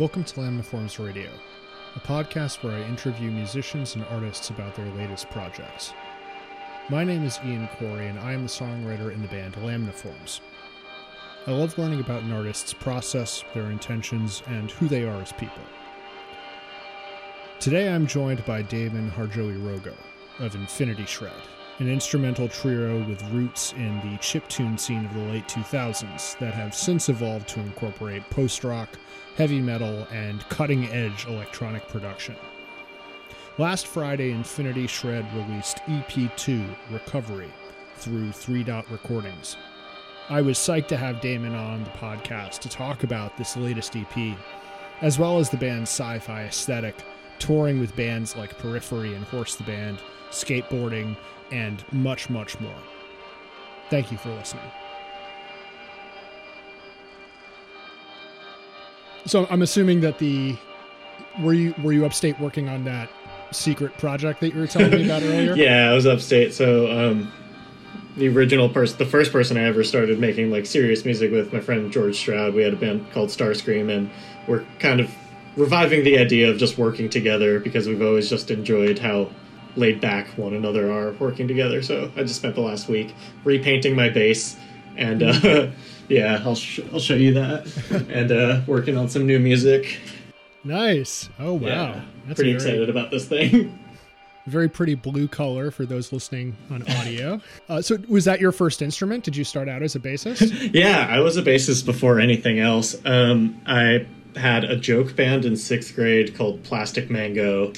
Welcome to Lamniforms Radio, a podcast where I interview musicians and artists about their latest projects. My name is Ian Corey, and I am the songwriter in the band Lamniforms. I love learning about an artist's process, their intentions, and who they are as people. Today I'm joined by Damon Hardjowirogo of Infinity Shred, an instrumental trio with roots in the chiptune scene of the late 2000s that have since evolved to incorporate post rock, heavy metal, and cutting edge electronic production. Last Friday, Infinity Shred released EP2 Recovery through Three Dot Recordings. I was psyched to have Damon on the podcast to talk about this latest EP, as well as the band's sci fi aesthetic, touring with bands like Periphery and Horse the Band, skateboarding, and much, much more. Thank you for listening. So I'm assuming that the were you were you upstate working on that secret project that you were telling me about earlier? yeah, I was upstate. So um, the original person, the first person I ever started making like serious music with, my friend George Stroud. We had a band called Starscream, and we're kind of reviving the idea of just working together because we've always just enjoyed how laid back one another are working together. So I just spent the last week repainting my bass, and uh, yeah, I'll sh- I'll show you that, and uh, working on some new music. Nice. Oh wow, Yeah, That's pretty very, excited about this thing. Very pretty blue color for those listening on audio. uh, so was that your first instrument? Did you start out as a bassist? Yeah, I was a bassist before anything else. Um, I had a joke band in sixth grade called Plastic Mango.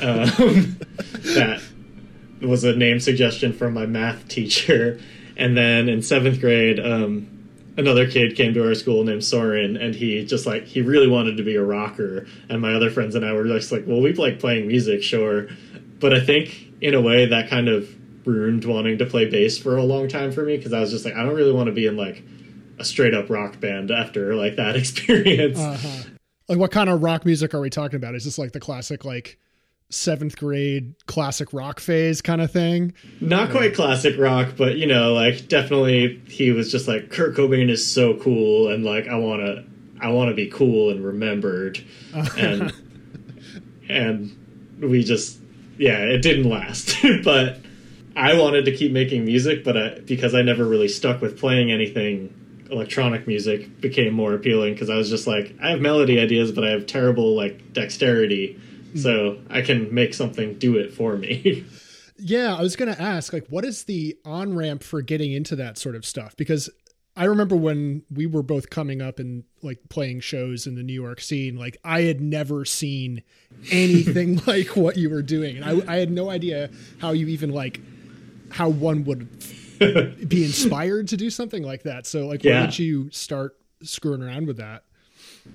Um, that was a name suggestion from my math teacher. And then in seventh grade, um, another kid came to our school named Soren, and he just like he really wanted to be a rocker. And my other friends and I were just like, well, we like playing music, sure. But I think in a way that kind of ruined wanting to play bass for a long time for me because I was just like, I don't really want to be in like a straight up rock band after like that experience. uh-huh. Like what kind of rock music are we talking about? Is this like the classic like seventh grade classic rock phase kind of thing? Not quite classic rock, but you know, like definitely he was just like Kurt Cobain is so cool and like I want to I want to be cool and remembered and and we just yeah, it didn't last. but I wanted to keep making music, but I, because I never really stuck with playing anything electronic music became more appealing because I was just like I have melody ideas but I have terrible like dexterity. So I can make something do it for me. Yeah, I was going to ask, like, what is the on ramp for getting into that sort of stuff? Because I remember when we were both coming up and like playing shows in the New York scene, like, I had never seen anything like what you were doing. And I, I had no idea how you even like, how one would be inspired to do something like that. So, like, Yeah. when did you start screwing around with that?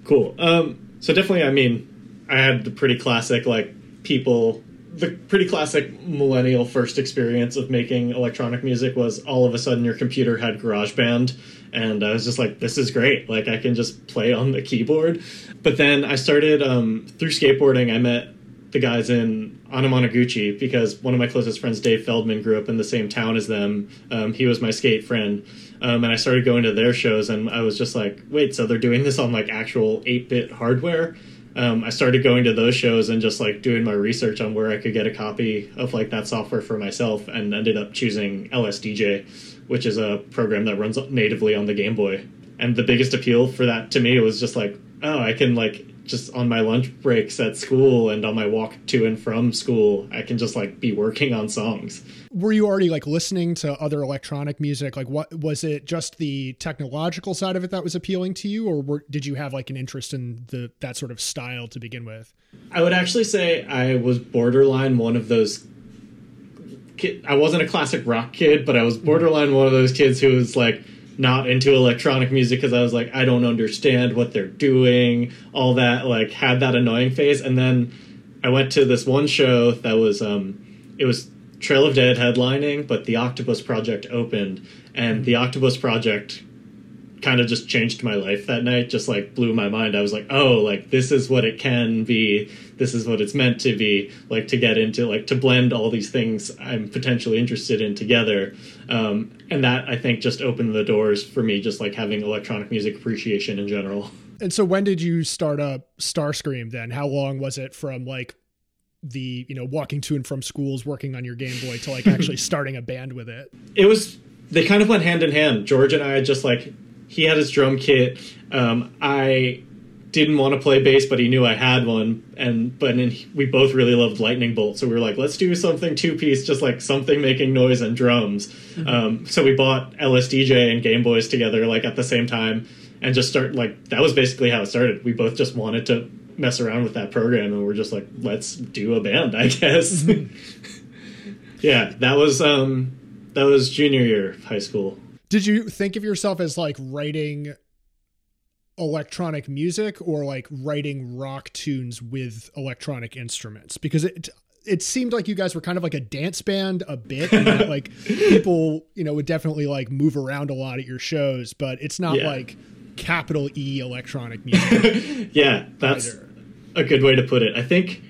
Cool. Um, so definitely, I mean, I had the pretty classic like people. The pretty classic millennial first experience of making electronic music was all of a sudden your computer had GarageBand, and I was just like, "This is great! Like I can just play on the keyboard." But then I started um, through skateboarding. I met the guys in Anamanaguchi because one of my closest friends, Dave Feldman, grew up in the same town as them. Um, he was my skate friend. Um, and I started going to their shows, and I was just like, wait, so they're doing this on like actual 8 bit hardware? Um, I started going to those shows and just like doing my research on where I could get a copy of like that software for myself, and ended up choosing LSDJ, which is a program that runs natively on the Game Boy. And the biggest appeal for that to me was just like, oh, I can like just on my lunch breaks at school and on my walk to and from school, I can just like be working on songs. Were you already like listening to other electronic music? Like, what was it just the technological side of it that was appealing to you, or were, did you have like an interest in the that sort of style to begin with? I would actually say I was borderline one of those. Kid, I wasn't a classic rock kid, but I was borderline one of those kids who was like not into electronic music because I was like, I don't understand what they're doing, all that. Like, had that annoying phase, and then I went to this one show that was um, it was Trail of Dead headlining, but the Octopus Project opened, and the Octopus Project kind of just changed my life that night just like blew my mind. I was like oh like this is what it can be this is what it's meant to be like to get into like to blend all these things i'm potentially interested in together um, and that i think just opened the doors for me just like having electronic music appreciation in general And so when did you start up Starscream then? How long was it from like the, you know, walking to and from schools, working on your Game Boy to like actually starting a band with it? It was they kind of went hand in hand. George and I just like he had his drum kit. Um, I didn't want to play bass, but he knew I had one, and but then we both really loved Lightning Bolt, so we were like, let's do something two piece, just like something making noise and drums. Mm-hmm. Um, so we bought LSDJ and Game Boys together, like at the same time, and just start like that was basically how it started. We both just wanted to mess around with that program, and we're just like, let's do a band, I guess. Mm-hmm. yeah, that was um, that was junior year of high school. Did you think of yourself as like writing electronic music or like writing rock tunes with electronic instruments because it it seemed like you guys were kind of like a dance band a bit and that, like people you know would definitely like move around a lot at your shows but it's not yeah. like capital E electronic music yeah that's either. a good way to put it i think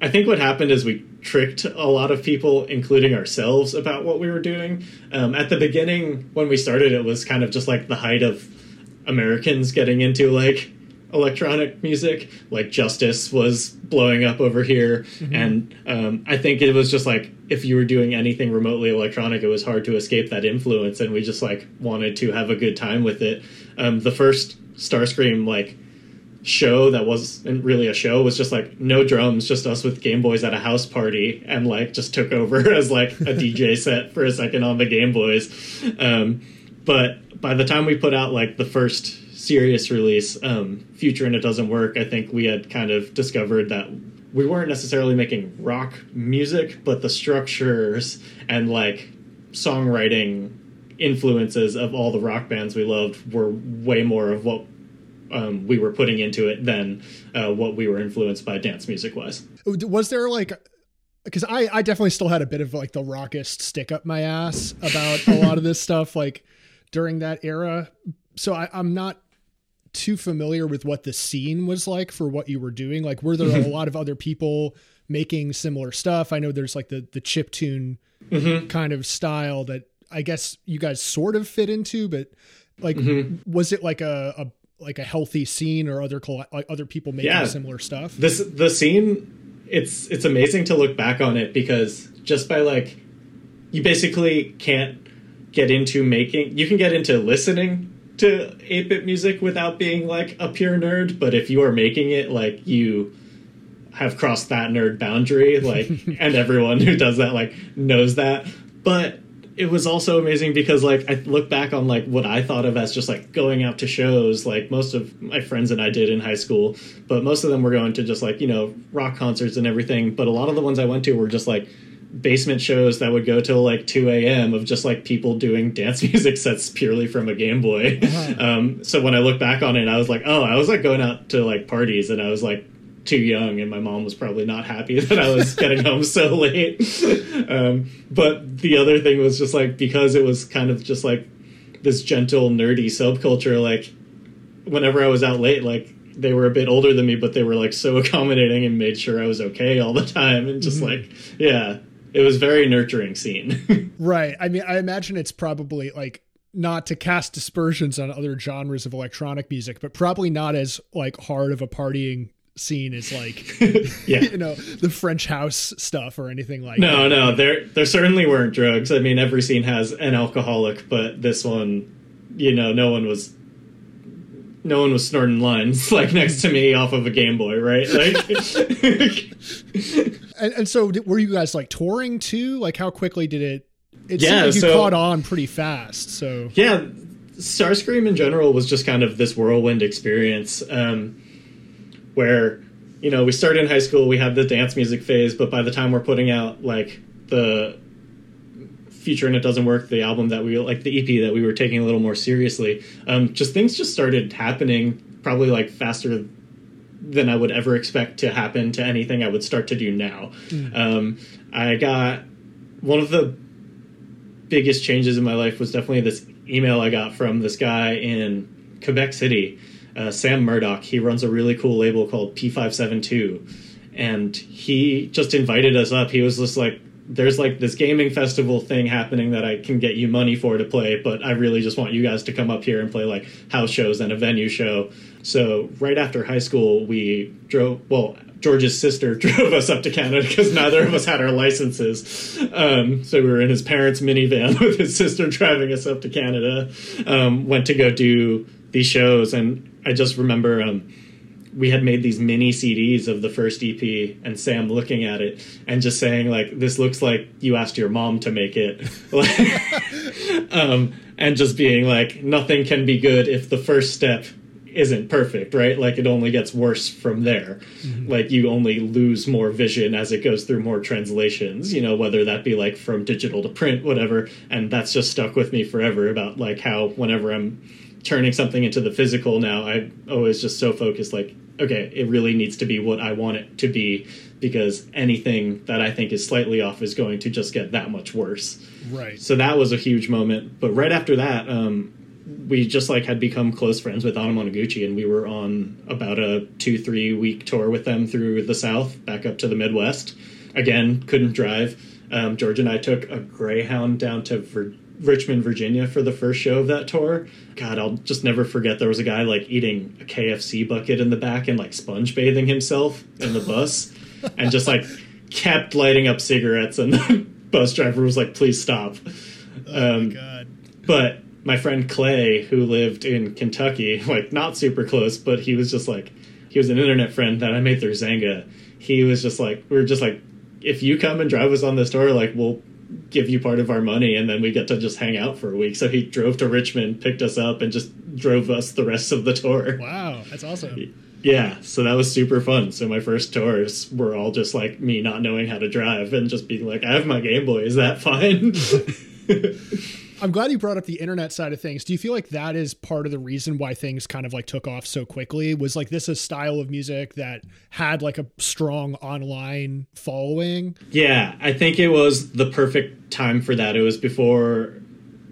i think what happened is we tricked a lot of people including ourselves about what we were doing um, at the beginning when we started it was kind of just like the height of Americans getting into like electronic music. Like Justice was blowing up over here, mm-hmm. and um, I think it was just like if you were doing anything remotely electronic, it was hard to escape that influence, and we just like wanted to have a good time with it. Um, the first Starscream like show that wasn't really a show was just like no drums, just us with Game Boys at a house party, and like just took over as like a DJ set for a second on the Game Boys. Um, but by the time we put out like the first serious release, um, Future and It Doesn't Work, I think we had kind of discovered that we weren't necessarily making rock music, but the structures and like songwriting influences of all the rock bands we loved were way more of what um, we were putting into it than uh, what we were influenced by dance music wise. Was there like because I, I definitely still had a bit of like the rockist stick up my ass about a lot of this stuff. Like during that era. So I, I'm not too familiar with what the scene was like for what you were doing. Like, were there a lot of other people making similar stuff? I know there's like the the chip tune mm-hmm. kind of style that I guess you guys sort of fit into, but like, mm-hmm. was it like a, a like a healthy scene or other like other people making yeah. similar stuff? This the scene. It's it's amazing to look back on it because just by like you basically can't get into making you can get into listening to 8-bit music without being like a pure nerd but if you are making it like you have crossed that nerd boundary like and everyone who does that like knows that. But it was also amazing because like I look back on like what I thought of as just like going out to shows like most of my friends and I did in high school but most of them were going to just like you know rock concerts and everything but a lot of the ones I went to were just like basement shows that would go till like 2 a.m. of just like people doing dance music sets purely from a Game Boy. Uh-huh. Um, so when I look back on it, I was like, oh, I was like going out to like parties and I was like too young and my mom was probably not happy that I was getting home so late. um, but the other thing was just like because it was kind of just like this gentle nerdy subculture, like whenever I was out late, like they were a bit older than me, but they were like so accommodating and made sure I was okay all the time. And just mm-hmm. like, yeah, it was very nurturing scene. right. I mean, I imagine it's probably like not to cast dispersions on other genres of electronic music, but probably not as like hard of a partying scene as like yeah. you know the French house stuff or anything like no, that. No, no, there there certainly weren't drugs. I mean, every scene has an alcoholic, but this one, you know, no one was no one was snorting lines like next to me off of a Game Boy, right? Like, and, and, so were you guys like touring too? Like, how quickly did it? It yeah, seemed like you so, caught on pretty fast. So yeah, Starscream in general was just kind of this whirlwind experience, um, where you know we started in high school, we had the dance music phase, but by the time we're putting out like the Future and It Doesn't Work, the album that we like the EP that we were taking a little more seriously. Um, just things just started happening probably like faster than I would ever expect to happen to anything I would start to do now. Mm. Um, I got one of the biggest changes in my life was definitely this email I got from this guy in Quebec City, uh, Sam Murdoch. He runs a really cool label called P572. And he just invited us up. He was just like, there's like this gaming festival thing happening that I can get you money for to play, but I really just want you guys to come up here and play like house shows and a venue show. So right after high school, we drove. Well, George's sister drove us up to Canada because neither of us had our licenses. Um, so we were in his parents' minivan with his sister driving us up to Canada. Um, went to go do these shows, and I just remember um, we had made these mini CDs of the first EP, and Sam looking at it and just saying like, "This looks like you asked your mom to make it," um, and just being like, "Nothing can be good if the first step." Isn't perfect, right? Like it only gets worse from there. Mm-hmm. Like you only lose more vision as it goes through more translations, you know, whether that be like from digital to print, whatever. And that's just stuck with me forever about like how whenever I'm turning something into the physical now, I always just so focused like, okay, it really needs to be what I want it to be because anything that I think is slightly off is going to just get that much worse. Right. So that was a huge moment. But right after that, um, we just like had become close friends with Anamanaguchi, and we were on about a two three week tour with them through the South, back up to the Midwest. Again, couldn't drive. Um, George and I took a Greyhound down to Vir- Richmond, Virginia, for the first show of that tour. God, I'll just never forget. There was a guy like eating a KFC bucket in the back and like sponge bathing himself in the bus, and just like kept lighting up cigarettes. And the bus driver was like, "Please stop." Oh um, God! But my friend Clay, who lived in Kentucky, like not super close, but he was just like, he was an internet friend that I made through Xanga. He was just like, we are just like, if you come and drive us on this tour, like we'll give you part of our money and then we get to just hang out for a week. So he drove to Richmond, picked us up, and just drove us the rest of the tour. Wow, that's awesome. Yeah, so that was super fun. So my first tours were all just like me not knowing how to drive and just being like, I have my Game Boy, is that fine? I'm glad you brought up the internet side of things. Do you feel like that is part of the reason why things kind of like took off so quickly? Was like this a style of music that had like a strong online following? Yeah, I think it was the perfect time for that. It was before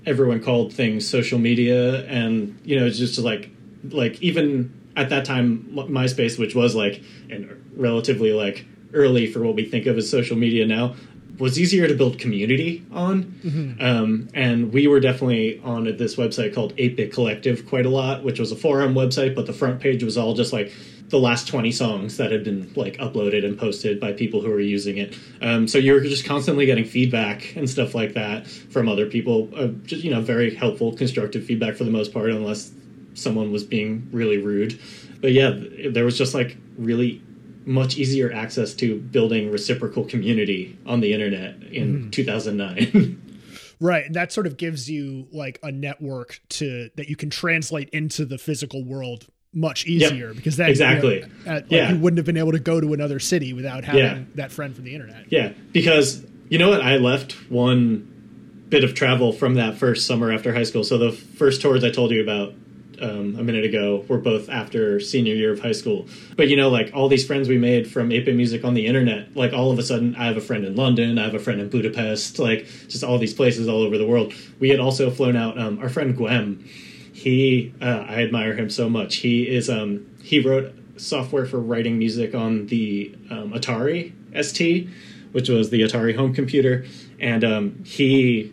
everyone called things social media and you know, it's just like like even at that time MySpace which was like and relatively like early for what we think of as social media now was easier to build community on. Mm-hmm. Um, and we were definitely on this website called 8-Bit Collective quite a lot, which was a forum website, but the front page was all just like the last 20 songs that had been like uploaded and posted by people who were using it. Um, so you're just constantly getting feedback and stuff like that from other people. Uh, just, you know, very helpful, constructive feedback for the most part, unless someone was being really rude. But yeah, there was just like really much easier access to building reciprocal community on the internet in mm-hmm. 2009. right, and that sort of gives you like a network to that you can translate into the physical world much easier yep, because then exactly you, know, at, like, yeah. you wouldn't have been able to go to another city without having yeah. that friend from the internet. Yeah, because you know what, I left one bit of travel from that first summer after high school. So the first tours I told you about um, a minute ago were both after senior year of high school. But you know, like all these friends we made from 8-Bit Music on the internet, like all of a sudden I have a friend in London, I have a friend in Budapest, like just all these places all over the world. We had also flown out um, our friend Gwem. He, uh, I admire him so much. He is, um, he wrote software for writing music on the um, Atari ST, which was the Atari home computer, and um, he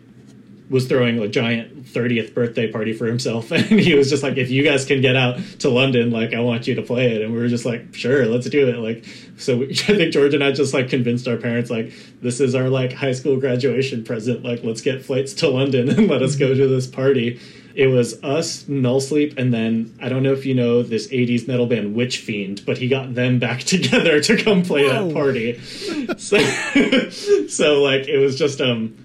was throwing a giant 30th birthday party for himself. And he was just like if you guys can get out to london like i want you to play it. And we were just like sure let's do it. Like so we, i think george and i just like convinced our parents like this is our like high school graduation present. Like let's get flights to london and let us go to this party. It was us, Nullsleep, and then I don't know if you know this 80s metal band Witchfynde, but he got them back together to come play Whoa. that party. so, so like it was just um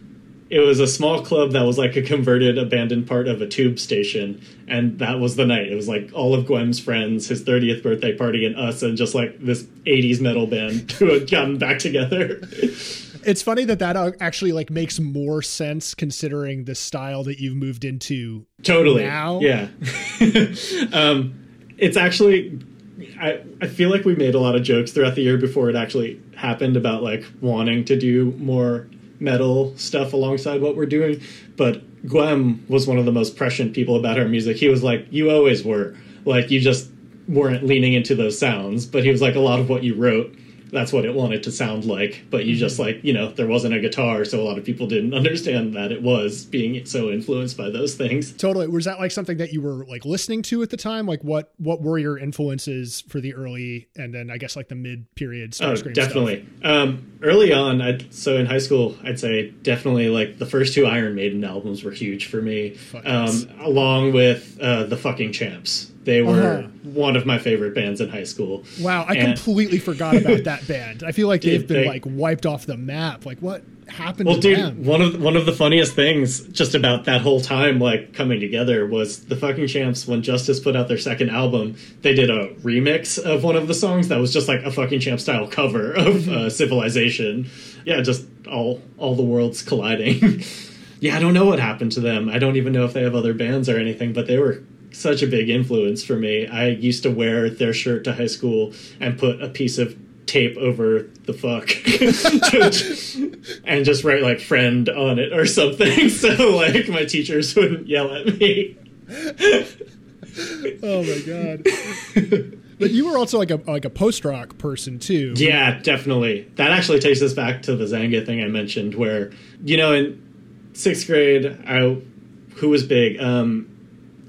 it was a small club that was like a converted abandoned part of a tube station and that was the night. It was like all of gwem's friends his 30th birthday party and us and just like this 80s metal band who had gotten back together. It's funny that that actually like makes more sense considering the style that you've moved into totally. now. Yeah. Um it's actually I, I feel like we made a lot of jokes throughout the year before it actually happened about like wanting to do more metal stuff alongside what we're doing. But Gwem was one of the most prescient people about our music. He was like, "You always were. Like you just weren't leaning into those sounds." But he was like, "A lot of what you wrote that's what it wanted to sound like. But you just like, you know, there wasn't a guitar, so a lot of people didn't understand that it was being so influenced by those things. Totally. Was that like something that you were like listening to at the time? Like what what were your influences for the early and then I guess like the mid period Oh, definitely. Um, early on, I'd, so in high school, I'd say definitely like the first two Iron Maiden albums were huge for me, um, along with uh, the fucking Champs. They were Uh-huh. one of my favorite bands in high school. Wow, I And- completely forgot about that band. I feel like they've been they- like wiped off the map. Like what happened Well, to dude, them? one of one of the funniest things just about that whole time, like coming together, was the fucking Champs. When Justice put out their second album, they did a remix of one of the songs that was just like a fucking Champ style cover of uh, Civilization. Yeah, just all all the worlds colliding. yeah, I don't know what happened to them. I don't even know if they have other bands or anything, but they were such a big influence for me. I used to wear their shirt to high school and put a piece of tape over the fuck and just write like friend on it or something so like my teachers wouldn't yell at me. Oh my god. but you were also like a like a post rock person too. Yeah, definitely. That actually takes us back to the Xanga thing I mentioned where you know in 6th grade I who was big um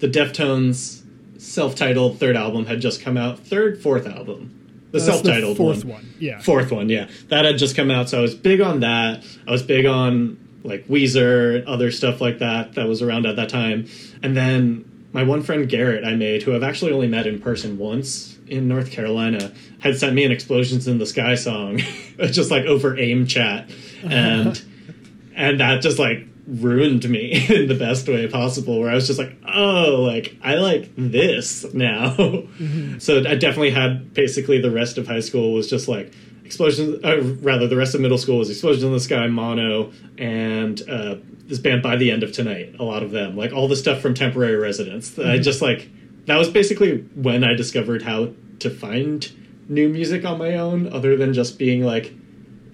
the Deftones self-titled third album had just come out. Third, fourth album. The That's self-titled fourth one. one. Yeah. Fourth one, yeah. That had just come out, so I was big on that. I was big on like Weezer, other stuff like that that was around at that time. And then my one friend Garrett I made, who I've actually only met in person once in North Carolina, had sent me an Explosions in the Sky song, just like over AIM chat. And and that just like ruined me in the best way possible where i was just like oh like i like this now. So i definitely had basically the rest of high school was just like explosions uh, rather the rest of middle school was explosions in the sky mono and uh, this band by the end of tonight a lot of them. Like all the stuff from temporary residence. I just like that was basically when i discovered how to find new music on my own other than just being like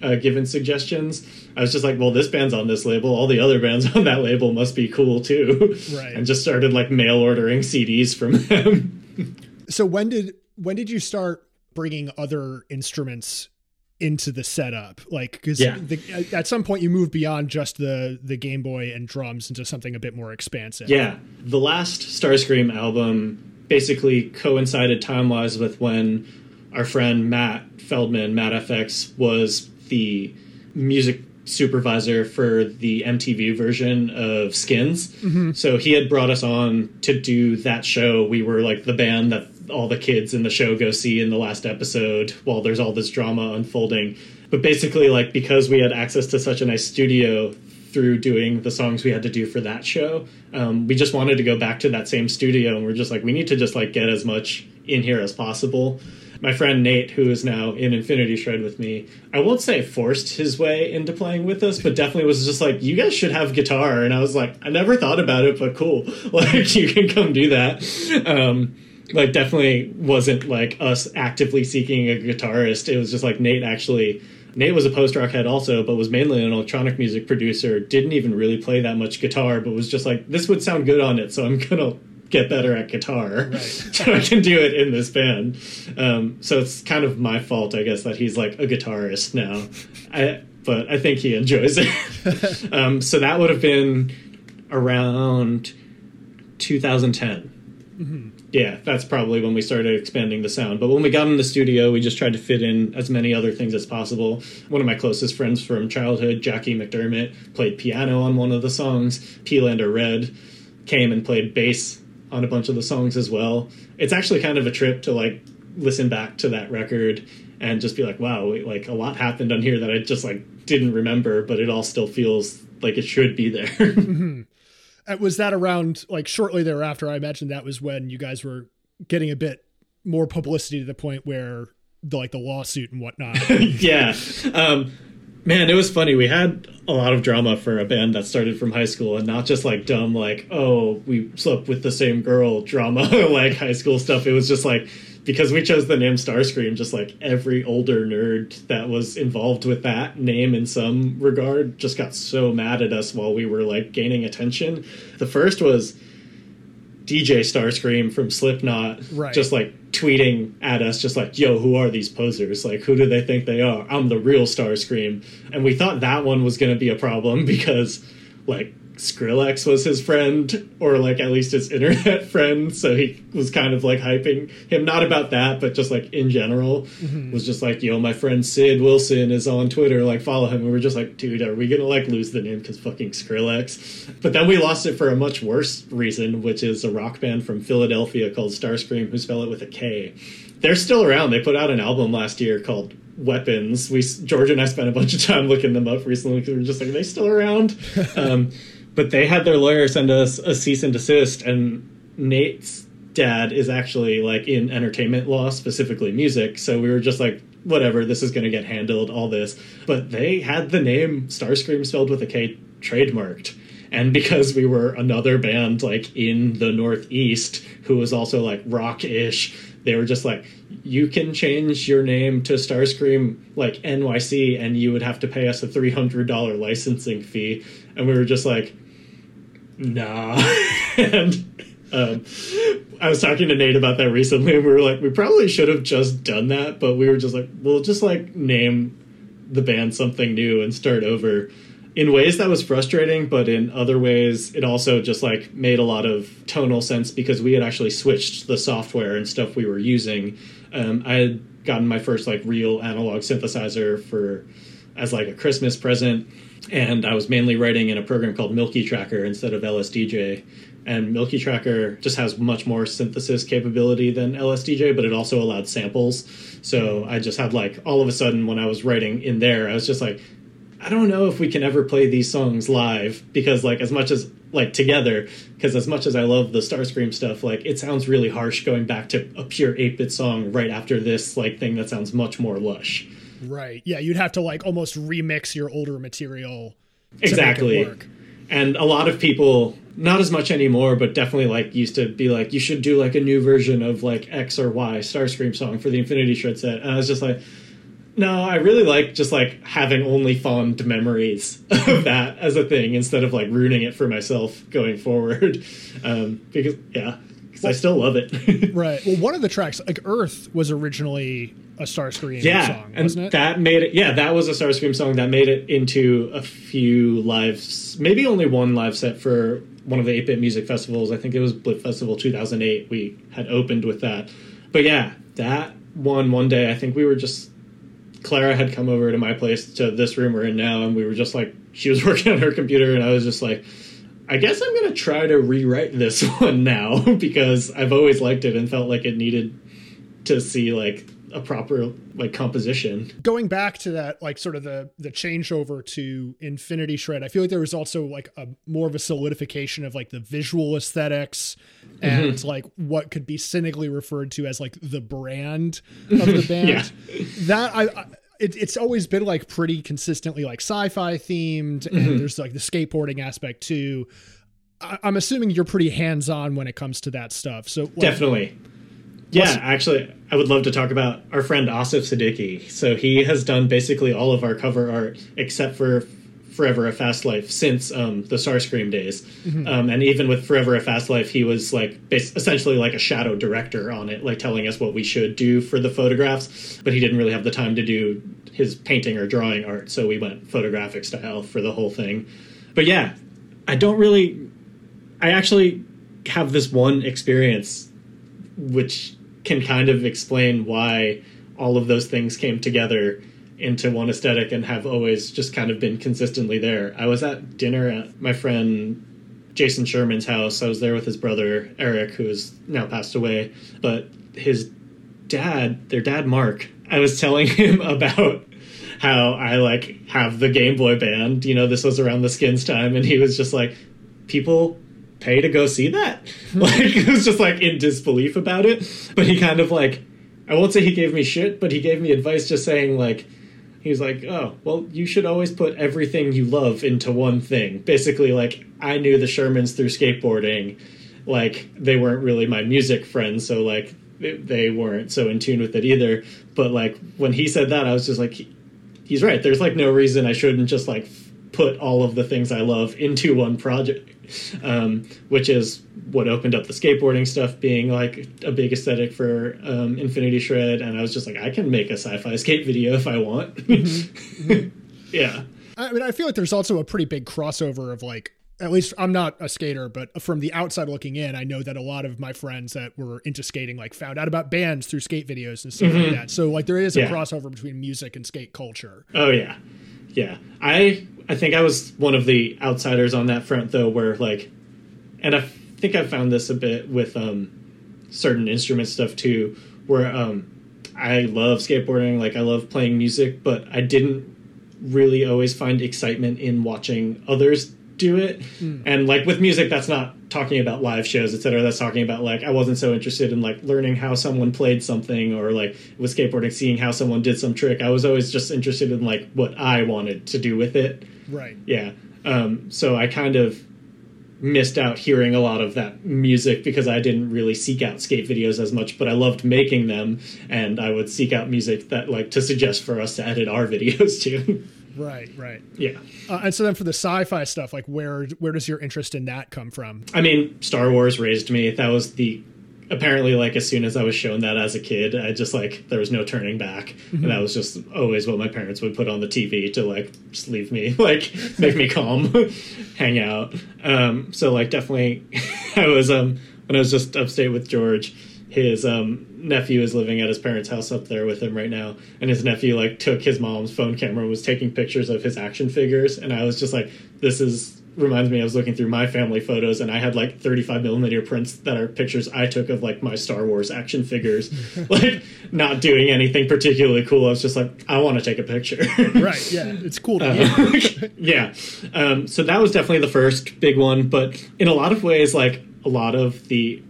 uh, given suggestions. I was just like, well, this band's on this label. All the other bands on that label must be cool too. Right. And just started like mail ordering CDs from them. So when did when did you start bringing other instruments into the setup? Like because Yeah. at some point you moved beyond just the the Game Boy and drums into something a bit more expansive. yeah. The last Starscream album basically coincided time wise with when our friend Matt Feldman, Matt FX, was the music supervisor for the MTV version of Skins. So he had brought us on to do that show. We were like the band that all the kids in the show go see in the last episode while there's all this drama unfolding. But basically, like, because we had access to such a nice studio through doing the songs we had to do for that show, um, we just wanted to go back to that same studio and we're just like, we need to just like get as much in here as possible my friend Nate, who is now in Infinity Shred with me, I won't say forced his way into playing with us, but definitely was just like, you guys should have guitar. And I was like, I never thought about it, but cool. Like, you can come do that. Um, like, definitely wasn't like us actively seeking a guitarist. It was just like Nate actually. Nate was a post rock head also, but was mainly an electronic music producer. Didn't even really play that much guitar, but was just like, this would sound good on it, so I'm gonna get better at guitar so I can do it in this band. Um, so it's kind of my fault, I guess, that he's like a guitarist now. I, but I think he enjoys it. um, so that would have been around 2010. Yeah, that's probably when we started expanding the sound. But when we got in the studio, we just tried to fit in as many other things as possible. One of my closest friends from childhood, Jackie McDermott, played piano on one of the songs. Peelander Red came and played bass on a bunch of the songs as well. It's actually kind of a trip to like listen back to that record and just be like, wow, wait, like a lot happened on here that I just like didn't remember, but it all still feels like it should be there. Uh, Was that around like shortly thereafter? I imagine that was when you guys were getting a bit more publicity to the point where the like the lawsuit and whatnot. yeah. Um, man, it was funny. We had a lot of drama for a band that started from high school and not just like dumb, like, oh, we slept with the same girl drama, like high school stuff. It was just like, because we chose the name Starscream, just like every older nerd that was involved with that name in some regard just got so mad at us while we were like gaining attention. The first was DJ Starscream from Slipknot, Right. just like tweeting at us, just like, "Yo, who are these posers? Like, who do they think they are? I'm the real Starscream." And we thought that one was going to be a problem because, like, Skrillex was his friend, or like at least his internet friend, so he was kind of like hyping him, not about that, but just like in general, was just like, "Yo, my friend Sid Wilson is on Twitter, like follow him." And we were just like, "Dude, are we gonna like lose the name because fucking Skrillex?" But then we lost it for a much worse reason, which is a rock band from Philadelphia called Starscream, who spell it with a K. They're still around. They put out an album last year called Weapons. We George and I spent a bunch of time looking them up recently because we are just like, "Are they still around?" um, but they had their lawyer send us a cease and desist, and Nate's dad is actually like in entertainment law, specifically music. So we were just like, whatever, this is going to get handled, all this. But they had the name Starscream spelled with a K trademarked. And because we were another band like in the Northeast who was also like rock ish, they were just like, you can change your name to Starscream like NYC and you would have to pay us a $300 licensing fee. And we were just like, nah. and um, I was talking to Nate about that recently, and we were like, we probably should have just done that, but we were just like, we'll just like name the band something new and start over. In ways that was frustrating, but in other ways, it also just like made a lot of tonal sense because we had actually switched the software and stuff we were using. Um, I had gotten my first like real analog synthesizer for as like a Christmas present, and I was mainly writing in a program called Milky Tracker instead of LSDJ. And Milky Tracker just has much more synthesis capability than LSDJ, but it also allowed samples. So I just had like all of a sudden when I was writing in there, I was just like, I don't know if we can ever play these songs live because like as much as like together because as much as I love the Starscream stuff, like it sounds really harsh going back to a pure 8-bit song right after this like thing that sounds much more lush. Right. Yeah, you'd have to like almost remix your older material. to make it exactly work. and a lot of people not as much anymore but definitely like used to be like you should do like a new version of like x or y starscream song for the infinity shred set and i was just like no i really like just like having only fond memories of that as a thing instead of like ruining it for myself going forward um because yeah because i still love it Right. Well, one of the tracks, like Earth, was originally a Starscream yeah song, wasn't it? that made it yeah that was a starscream song that made it into a few lives maybe only one live set for one of the 8-bit music festivals. I think it was blip festival 2008 we had opened with that. But yeah that one one day i think we were just clara had come over to my place to this room we're in now and we were just like she was working on her computer and i was just like I guess I'm gonna try to rewrite this one now because I've always liked it and felt like it needed to see like a proper like composition. Going back to that, like sort of the the changeover to Infinity Shred, I feel like there was also like a more of a solidification of like the visual aesthetics and Mm-hmm. like what could be cynically referred to as like the brand of the band. Yeah. That I. I it, it's always been like pretty consistently like sci-fi themed, Mm-hmm. and there's like the skateboarding aspect too. I, I'm assuming you're pretty hands-on when it comes to that stuff. So like, Definitely. Yeah, What's- actually, I would love to talk about our friend Asif Siddiqui. So he has done basically all of our cover art except for Forever a Fast Life since um, the Starscream days. Um, and even with Forever a Fast Life, he was like bas- essentially like a shadow director on it, like telling us what we should do for the photographs. But he didn't really have the time to do his painting or drawing art, so we went photographic style for the whole thing. But yeah, I don't really. I actually have this one experience which can kind of explain why all of those things came together into one aesthetic and have always just kind of been consistently there. I was at dinner at my friend Jason Sherman's house. I was there with his brother Eric, who has now passed away, but his dad, their dad Mark, I was telling him about how I like have the Game Boy band. You know, this was around the skins time, and he was just like, people pay to go see that. like, it was just like in disbelief about it. But he kind of like, I won't say he gave me shit, but he gave me advice just saying like, he was like, oh, well, you should always put everything you love into one thing. Basically, like, I knew the Shermans through skateboarding. Like, they weren't really my music friends, so like, they weren't so in tune with it either. But like, when he said that, I was just like, he's right. There's like no reason I shouldn't just like put all of the things I love into one project, um, which is what opened up the skateboarding stuff being like a big aesthetic for um, Infinity Shred. And I was just like, I can make a sci-fi skate video if I want. Mm-hmm. yeah. I mean, I feel like there's also a pretty big crossover of like at least I'm not a skater, but from the outside looking in, I know that a lot of my friends that were into skating like found out about bands through skate videos and stuff mm-hmm. like that. So like there is a yeah. crossover between music and skate culture. Oh yeah. Yeah. I I think I was one of the outsiders on that front though where like and I think I found this a bit with um certain instrument stuff too where um I love skateboarding, like I love playing music, but I didn't really always find excitement in watching others do it. Mm. And like with music, that's not talking about live shows, etc. That's talking about like I wasn't so interested in like learning how someone played something or like with skateboarding, seeing how someone did some trick. I was always just interested in like what I wanted to do with it. Right. Yeah. Um, so I kind of missed out hearing a lot of that music because I didn't really seek out skate videos as much, but I loved making them and I would seek out music that like to suggest for us to edit our videos to. Right, right. Yeah. Uh, and so then for the sci-fi stuff, like where where does your interest in that come from? I mean, Star Wars raised me. That was the apparently like as soon as I was shown that as a kid, I just like there was no turning back, mm-hmm. and that was just always what my parents would put on the TV to like just leave me like make me calm, hang out. Um, so like definitely, I was um when I was just upstate with George his um, nephew is living at his parents' house up there with him right now, and his nephew like took his mom's phone camera and was taking pictures of his action figures, and I was just like, this is reminds me I was looking through my family photos and I had like 35 millimeter prints that are pictures I took of like my Star Wars action figures, like not doing anything particularly cool. I was just like, I want to take a picture. right. Yeah. It's cool to uh, Yeah. Um, so that was definitely the first big one, but in a lot of ways, like a lot of the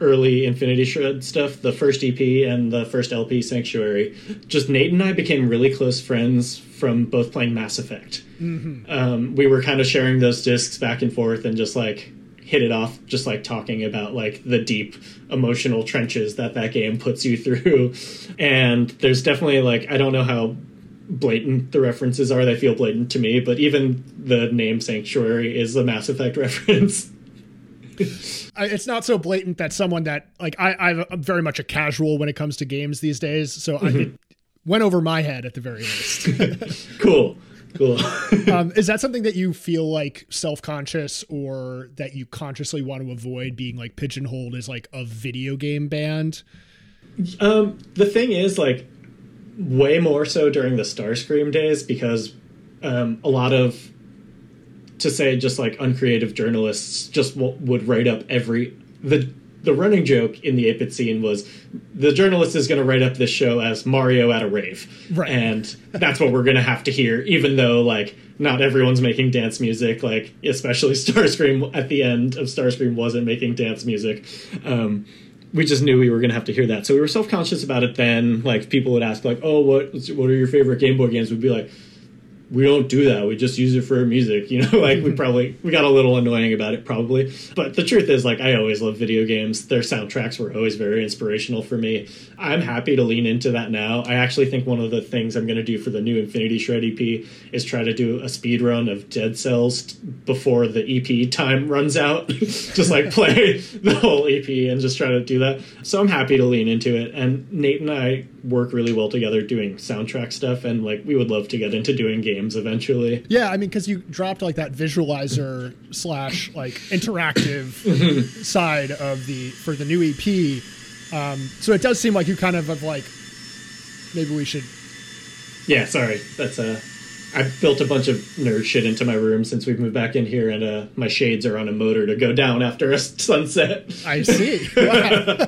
early Infinity Shred stuff, the first EP and the first LP, Sanctuary, just Nate and I became really close friends from both playing Mass Effect. Mm-hmm. Um, we were kind of sharing those discs back and forth and just like hit it off, just like talking about like the deep emotional trenches that that game puts you through. And there's definitely like, I don't know how blatant the references are. They feel blatant to me, but even the name Sanctuary is a Mass Effect reference it's not so blatant that someone that like I, I'm very much a casual when it comes to games these days, so mm-hmm. I, it went over my head at the very least. cool, cool. um, is that something that you feel like self conscious or that you consciously want to avoid being like pigeonholed as like a video game band? Um, the thing is, like, way more so during the Starscream days because um, a lot of to say just like uncreative journalists just w- would write up every the the running joke in the 8-bit scene was the journalist is going to write up this show as Mario at a rave, right. and that's what we're going to have to hear, even though like not everyone's making dance music, like especially Starscream at the end of Starscream wasn't making dance music. Um, we just knew we were going to have to hear that, so we were self conscious about it. Then, like people would ask, like, "Oh, what what are your favorite Game Boy games?" We'd be like we don't do that. We just use it for music, you know. like we mm-hmm. probably we got a little annoying about it, probably. But the truth is, like I always love video games. Their soundtracks were always very inspirational for me. I'm happy to lean into that now. I actually think one of the things I'm going to do for the new Infinity Shred EP is try to do a speed run of Dead Cells before the EP time runs out. just like play the whole EP and just try to do that. So I'm happy to lean into it. And Nate and I work really well together doing soundtrack stuff, and like we would love to get into doing games games eventually. Yeah, I mean, because you dropped like that visualizer slash like interactive side of the for the new EP. Um, so it does seem like you kind of have like maybe we should. Yeah, sorry. That's a. Uh, I built a bunch of nerd shit into my room since we've moved back in here, and uh, my shades are on a motor to go down after a sunset. I see. Wow.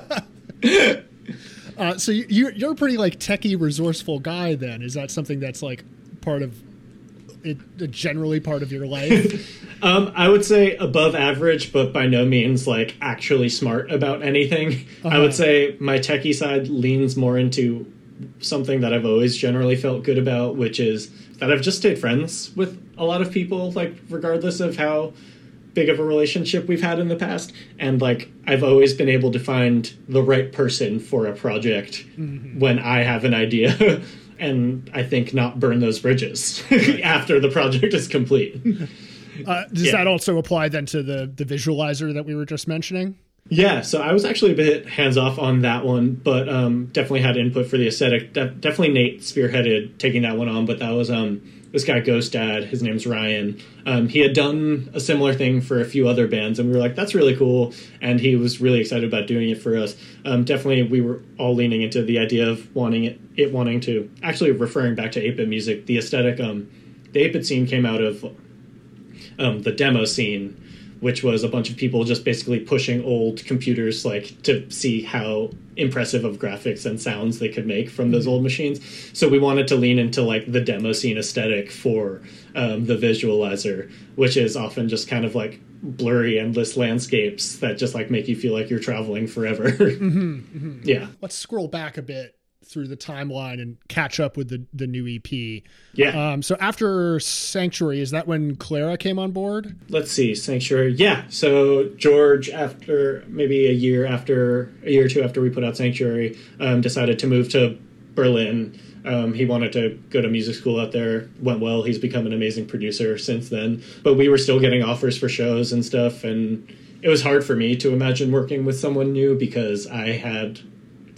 Uh, so you, you're a pretty like techie resourceful guy then is that something that's like part of it generally part of your life? um, I would say above average, but by no means like actually smart about anything. Uh-huh. I would uh-huh. say my techie side leans more into something that I've always generally felt good about, which is that I've just stayed friends with a lot of people, like regardless of how big of a relationship we've had in the past and like i've always been able to find the right person for a project mm-hmm. when i have an idea and I think not burn those bridges after the project is complete. Uh, does yeah. that also apply then to the the visualizer that we were just mentioning? Yeah, so I was actually a bit hands off on that one, but um, definitely had input for the aesthetic. De- definitely Nate spearheaded taking that one on, but that was um, this guy Ghost Dad. His name's Ryan. Um, he had done a similar thing for a few other bands, and we were like, "That's really cool." And he was really excited about doing it for us. Um, definitely, we were all leaning into the idea of wanting it, it wanting to actually referring back to 8-bit music. The aesthetic, um, the 8-bit scene came out of um, the demo scene which was a bunch of people just basically pushing old computers like to see how impressive of graphics and sounds they could make from those old machines. So we wanted to lean into like the demo scene aesthetic for um, the visualizer, which is often just kind of like blurry endless landscapes that just like make you feel like you're traveling forever. mm-hmm, mm-hmm. Yeah. Let's scroll back a bit through the timeline and catch up with the the new EP. Yeah. Um, so after Sanctuary, is that when Clara came on board? Let's see, Sanctuary. Yeah. So George, after maybe a year after a year or two after we put out Sanctuary, um, decided to move to Berlin. Um, he wanted to go to music school out there. Went well. He's become an amazing producer since then. But we were still getting offers for shows and stuff, and it was hard for me to imagine working with someone new because I had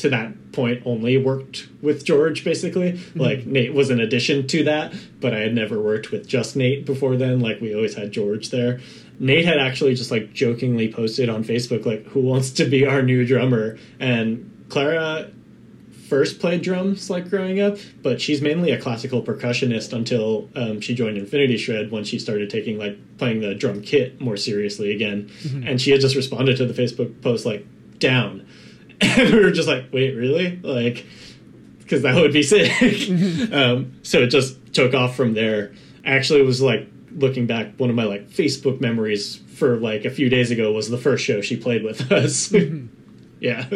to that point only worked with George basically. Mm-hmm. Like Nate was an addition to that, but I had never worked with just Nate before then. Like we always had George there. Nate had actually just like jokingly posted on Facebook like who wants to be our new drummer and Clara first played drums like growing up, but she's mainly a classical percussionist until um, she joined Infinity Shred when she started taking like playing the drum kit more seriously again. Mm-hmm. And she had just responded to the Facebook post like down and we were just like, wait, really? Like, because that would be sick. um, so it just took off from there. Actually, it was like looking back, one of my like Facebook memories for like a few days ago was the first show she played with us. yeah,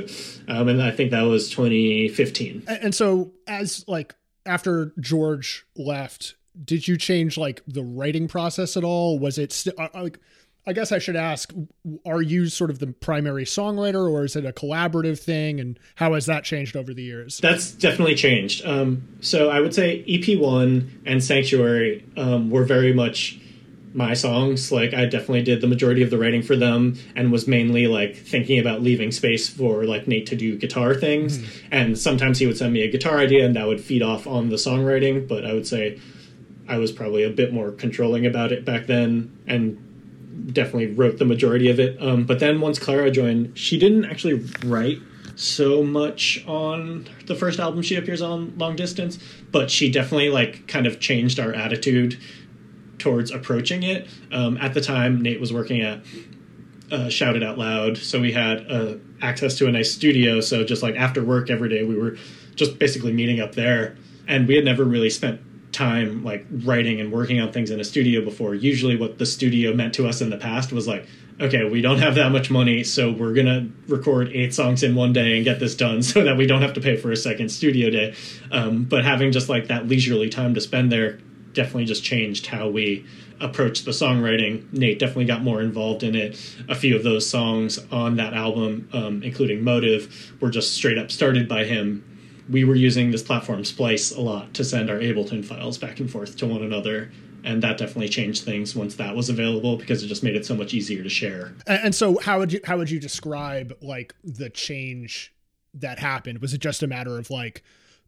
um, and I think that was 2015. And so, as like after George left, did you change like the writing process at all? Was it st- uh, like? I guess I should ask: Are you sort of the primary songwriter, or is it a collaborative thing? And how has that changed over the years? That's definitely changed. Um, so I would say EP one and Sanctuary um, were very much my songs. Like I definitely did the majority of the writing for them, and was mainly like thinking about leaving space for like Nate to do guitar things. Mm. And sometimes he would send me a guitar idea, and that would feed off on the songwriting. But I would say I was probably a bit more controlling about it back then, and definitely wrote the majority of it. Um, but then once Clara joined, she didn't actually write so much on the first album she appears on long distance but she definitely like kind of changed our attitude towards approaching it. Um, at the time nate was working at uh, shouted out loud so we had uh, access to a nice studio. So just like after work every day we were just basically meeting up there. And we had never really spent time like writing and working on things in a studio before. Usually, what the studio meant to us in the past was like, okay, we don't have that much money, so we're gonna record eight songs in one day and get this done, so that we don't have to pay for a second studio day. Um, but having just like that leisurely time to spend there definitely just changed how we approached the songwriting. Nate definitely got more involved in it. A few of those songs on that album, um, including Motive, were just straight up started by him we were using this platform Splice a lot to send our Ableton files back and forth to one another. And that definitely changed things once that was available because it just made it so much easier to share. And so, how would you how would you describe like the change that happened? Was it just a matter of like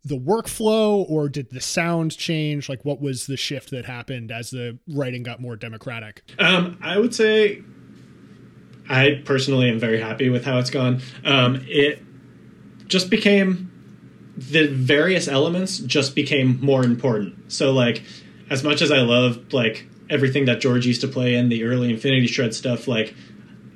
the workflow, or did the sound change? Like, what was the shift that happened as the writing got more democratic? Um, I would say I personally am very happy with how it's gone. Um, it just became the various elements just became more important. So like as much as I loved like everything that George used to play in the early Infinity Shred stuff, like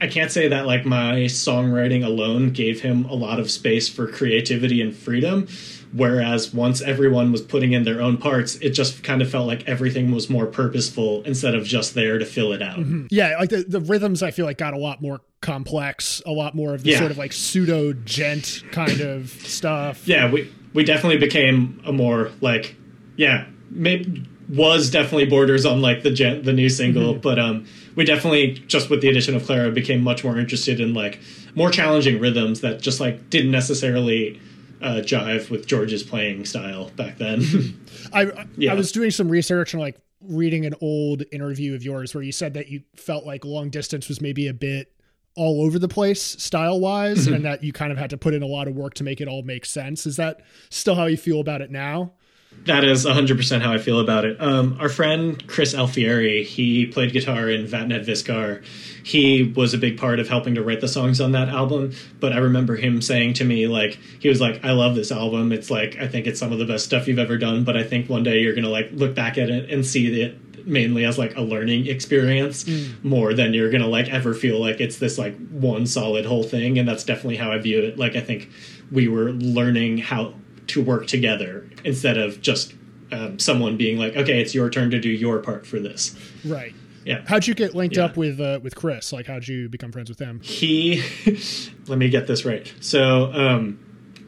I can't say that like my songwriting alone gave him a lot of space for creativity and freedom. Whereas once everyone was putting in their own parts, it just kind of felt like everything was more purposeful instead of just there to fill it out. Mm-hmm. Yeah, like the, the rhythms I feel like got a lot more complex, a lot more of the yeah. sort of like pseudo djent kind of stuff. Yeah, we we definitely became a more like yeah, maybe was definitely borders on like the djent, the new single, mm-hmm. but um we definitely just with the addition of Clara became much more interested in like more challenging rhythms that just like didn't necessarily uh, jive with George's playing style back then. I yeah. I was doing some research and like reading an old interview of yours where you said that you felt like long distance was maybe a bit all over the place style wise mm-hmm. and that you kind of had to put in a lot of work to make it all make sense. Is that still how you feel about it now? That is 100% how I feel about it. Um, our friend Chris Alfieri, he played guitar in Vattnet Viskar. He was a big part of helping to write the songs on that album. But I remember him saying to me, like, he was like, I love this album. It's like, I think it's some of the best stuff you've ever done. But I think one day you're going to, like, look back at it and see it mainly as, like, a learning experience mm. more than you're going to, like, ever feel like it's this, like, one solid whole thing. And that's definitely how I view it. Like, I think we were learning how to work together instead of just um, someone being like, okay, it's your turn to do your part for this. Right. Yeah. How'd you get linked yeah. up with uh, with Chris? Like, how'd you become friends with him? He, let me get this right. So, um,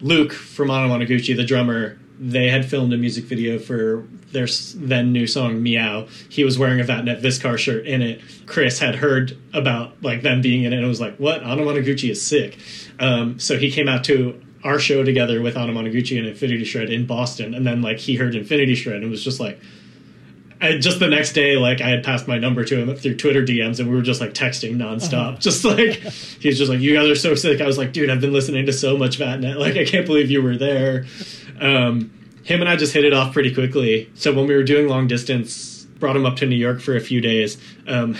Luke from Anamanaguchi, the drummer, they had filmed a music video for their then new song Meow. He was wearing a Vattnet Viskar shirt in it. Chris had heard about like them being in it and was like, "What? Anamanaguchi is sick." Um, so he came out to our show together with Anamanaguchi and Infinity Shred in Boston, and then like he heard Infinity Shred and was just like, I, just the next day, like I had passed my number to him through Twitter DMs, and we were just like texting nonstop. Uh-huh. Just like he's just like, "You guys are so sick." I was like, "Dude, I've been listening to so much Vattnet. Like, I can't believe you were there." Um, him and I just hit it off pretty quickly. So when we were doing long distance, brought him up to New York for a few days. Um,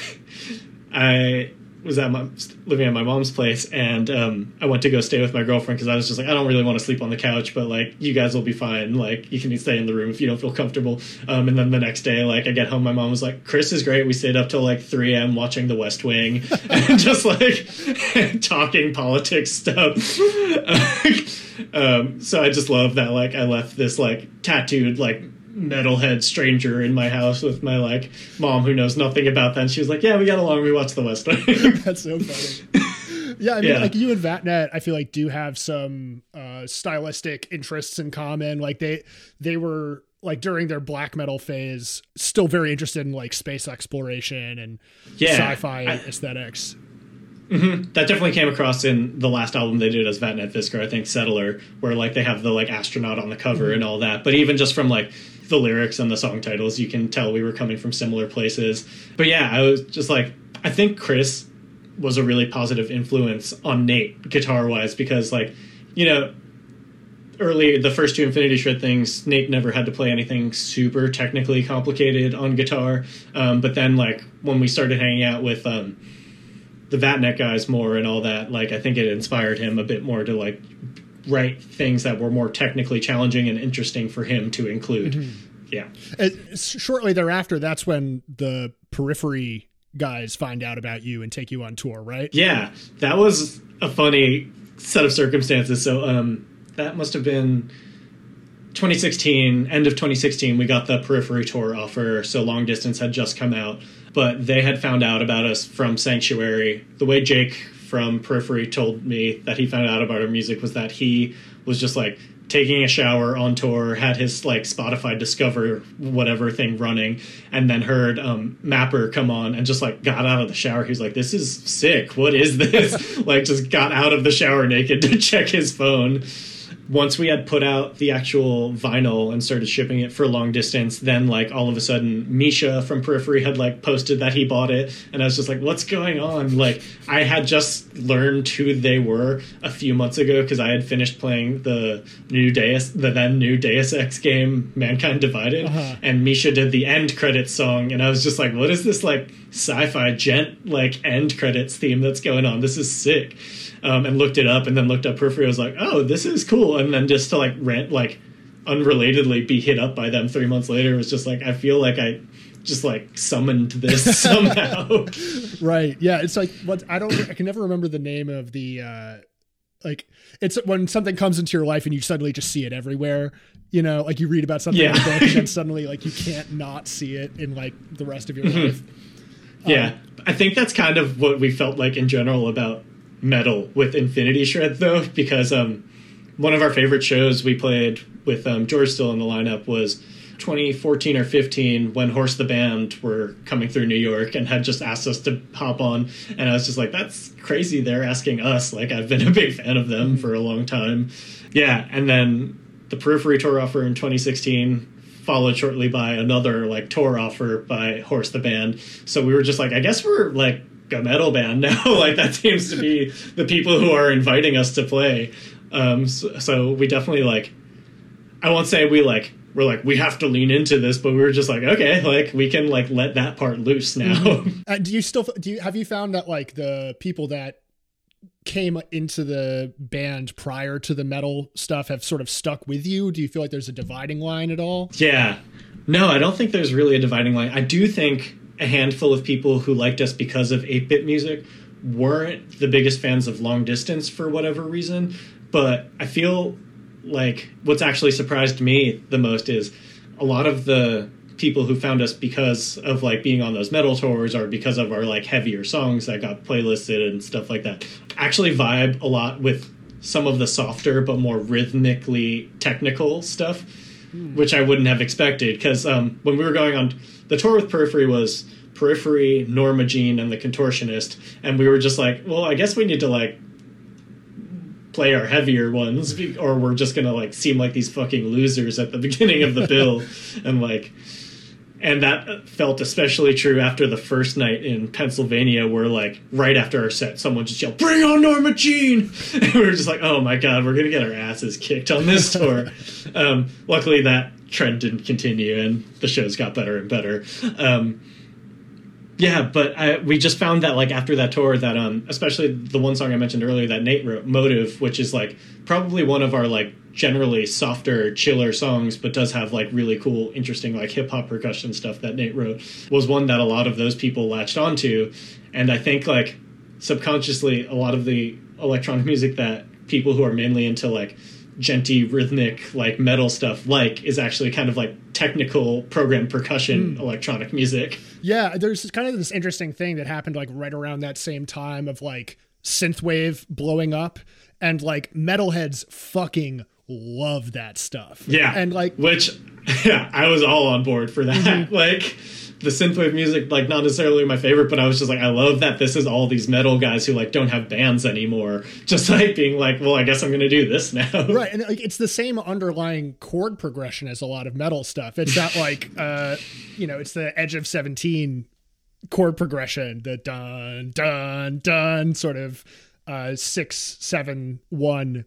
I was at my living at my mom's place, and um, I went to go stay with my girlfriend because I was just like, I don't really want to sleep on the couch, but like you guys will be fine. Like you can stay in the room if you don't feel comfortable. Um, and then the next day, like I get home, my mom was like, Chris is great. We stayed up till like 3 a.m. watching The West Wing and just like talking politics stuff. um, so I just love that. Like I left this like tattooed like metalhead stranger in my house with my like mom who knows nothing about that. And she was like, "Yeah, we got along. We watched The West Wing." That's so funny. yeah, I mean, yeah. like you and Vattnet, I feel like do have some uh, stylistic interests in common. Like they they were like during their black metal phase, still very interested in like space exploration and yeah, sci-fi I, aesthetics. Mm-hmm. That definitely came across in the last album they did as Vattnet Viskar, I think Settler, where like they have the like astronaut on the cover mm-hmm. and all that. But even just from like the lyrics and the song titles, you can tell we were coming from similar places. But yeah, I was just like, I think Chris was a really positive influence on Nate guitar wise because, like, you know, early the first two Infinity Shred things, Nate never had to play anything super technically complicated on guitar. Um, but then, like, when we started hanging out with um, the Vattnet guys more and all that, like, I think it inspired him a bit more to like write things that were more technically challenging and interesting for him to include. Mm-hmm. Yeah. Uh, shortly thereafter, that's when the periphery guys find out about you and take you on tour, right? Yeah, that was a funny set of circumstances. So um, that must have been 2016, end of 2016. We got the periphery tour offer. So long distance had just come out, but they had found out about us from Sanctuary. The way Jake from Periphery told me that he found out about our music was that he was just like taking a shower on tour, had his like Spotify Discover whatever thing running, and then heard um, Mapper come on and just like got out of the shower. He was like, "This is sick. What is this?" like just got out of the shower naked to check his phone once we had put out the actual vinyl and started shipping it for long distance, then like all of a sudden Misha from Periphery had like posted that he bought it, and I was just like, "What's going on?" Like I had just learned who they were a few months ago because I had finished playing the new Deus, the then new Deus Ex game, Mankind Divided, uh-huh. and Misha did the end credits song, and I was just like, "What is this like sci-fi djent like end credits theme that's going on? This is sick." Um, and looked it up and then looked up Periphery. I was like, oh, this is cool. And then just to like rent, like unrelatedly be hit up by them three months later was just like, I feel like I just like summoned this somehow. right. Yeah. It's like what I don't, I can never remember the name of the, uh, like it's when something comes into your life and you suddenly just see it everywhere you know like you read about something yeah. in a book and then suddenly like you can't not see it in like the rest of your mm-hmm. life yeah um, i think that's kind of what we felt like in general about metal with Infinity Shred though, because um, one of our favorite shows we played with um, George still in the lineup was 2014 or 15 when Horse the Band were coming through New York and had just asked us to hop on. And I was just like, that's crazy. They're asking us. Like, I've been a big fan of them for a long time. Yeah. And then the Periphery tour offer in 2016 followed shortly by another like tour offer by Horse the Band. So we were just like, I guess we're like a metal band now. like that seems to be the people who are inviting us to play. Um, so, so we definitely like, I won't say we like we're like we have to lean into this but we were just like okay like we can like let that part loose now mm-hmm. uh, do you still do you have you found that like the people that came into the band prior to the metal stuff have sort of stuck with you do you feel like there's a dividing line at all yeah no i don't think there's really a dividing line i do think a handful of people who liked us because of 8-bit music weren't the biggest fans of long distance for whatever reason but i feel like what's actually surprised me the most is a lot of the people who found us because of like being on those metal tours or because of our like heavier songs that got playlisted and stuff like that actually vibe a lot with some of the softer but more rhythmically technical stuff mm. which i wouldn't have expected because um, when we were going on the tour with periphery was periphery norma jean and the contortionist and we were just like well i guess we need to like play our heavier ones or we're just gonna like seem like these fucking losers at the beginning of the bill and like and that felt especially true after the first night in Pennsylvania, where like right after our set, someone just yelled, "Bring on Norma Jean!" And we were just like, "Oh my god, we're gonna get our asses kicked on this tour." um, luckily, that trend didn't continue, and the shows got better and better. Um, yeah, but I, we just found that like after that tour that um especially the one song I mentioned earlier that Nate wrote, Motive, which is like probably one of our like generally softer, chiller songs, but does have like really cool, interesting like hip hop percussion stuff that Nate wrote, was one that a lot of those people latched onto. And I think like subconsciously a lot of the electronic music that people who are mainly into like djenty rhythmic like metal stuff like is actually kind of like technical program percussion mm. electronic music yeah there's kind of this interesting thing that happened like right around that same time of like synthwave blowing up and like metalheads fucking love that stuff yeah and like which yeah i was all on board for that mm-hmm. like the synthwave music like not necessarily my favorite, but I was just like I love that this is all these metal guys who like don't have bands anymore, just like being like, well, I guess I'm gonna do this now. Right, and like it's the same underlying chord progression as a lot of metal stuff. It's not like uh, you know, it's the Edge of Seventeen chord progression, the dun dun dun sort of uh six seven one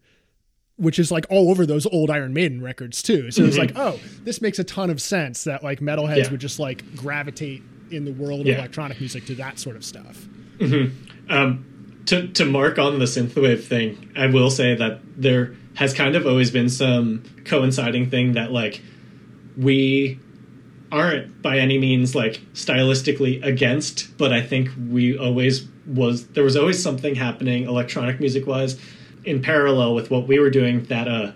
which is like all over those old Iron Maiden records too. So mm-hmm. it's like, oh, this makes a ton of sense that like metalheads yeah. would just like gravitate in the world yeah. of electronic music to that sort of stuff. Mm-hmm. Um, to to mark on the synthwave thing, I will say that there has kind of always been some coinciding thing that like we aren't by any means like stylistically against, but I think we always was there was always something happening electronic music wise in parallel with what we were doing that uh,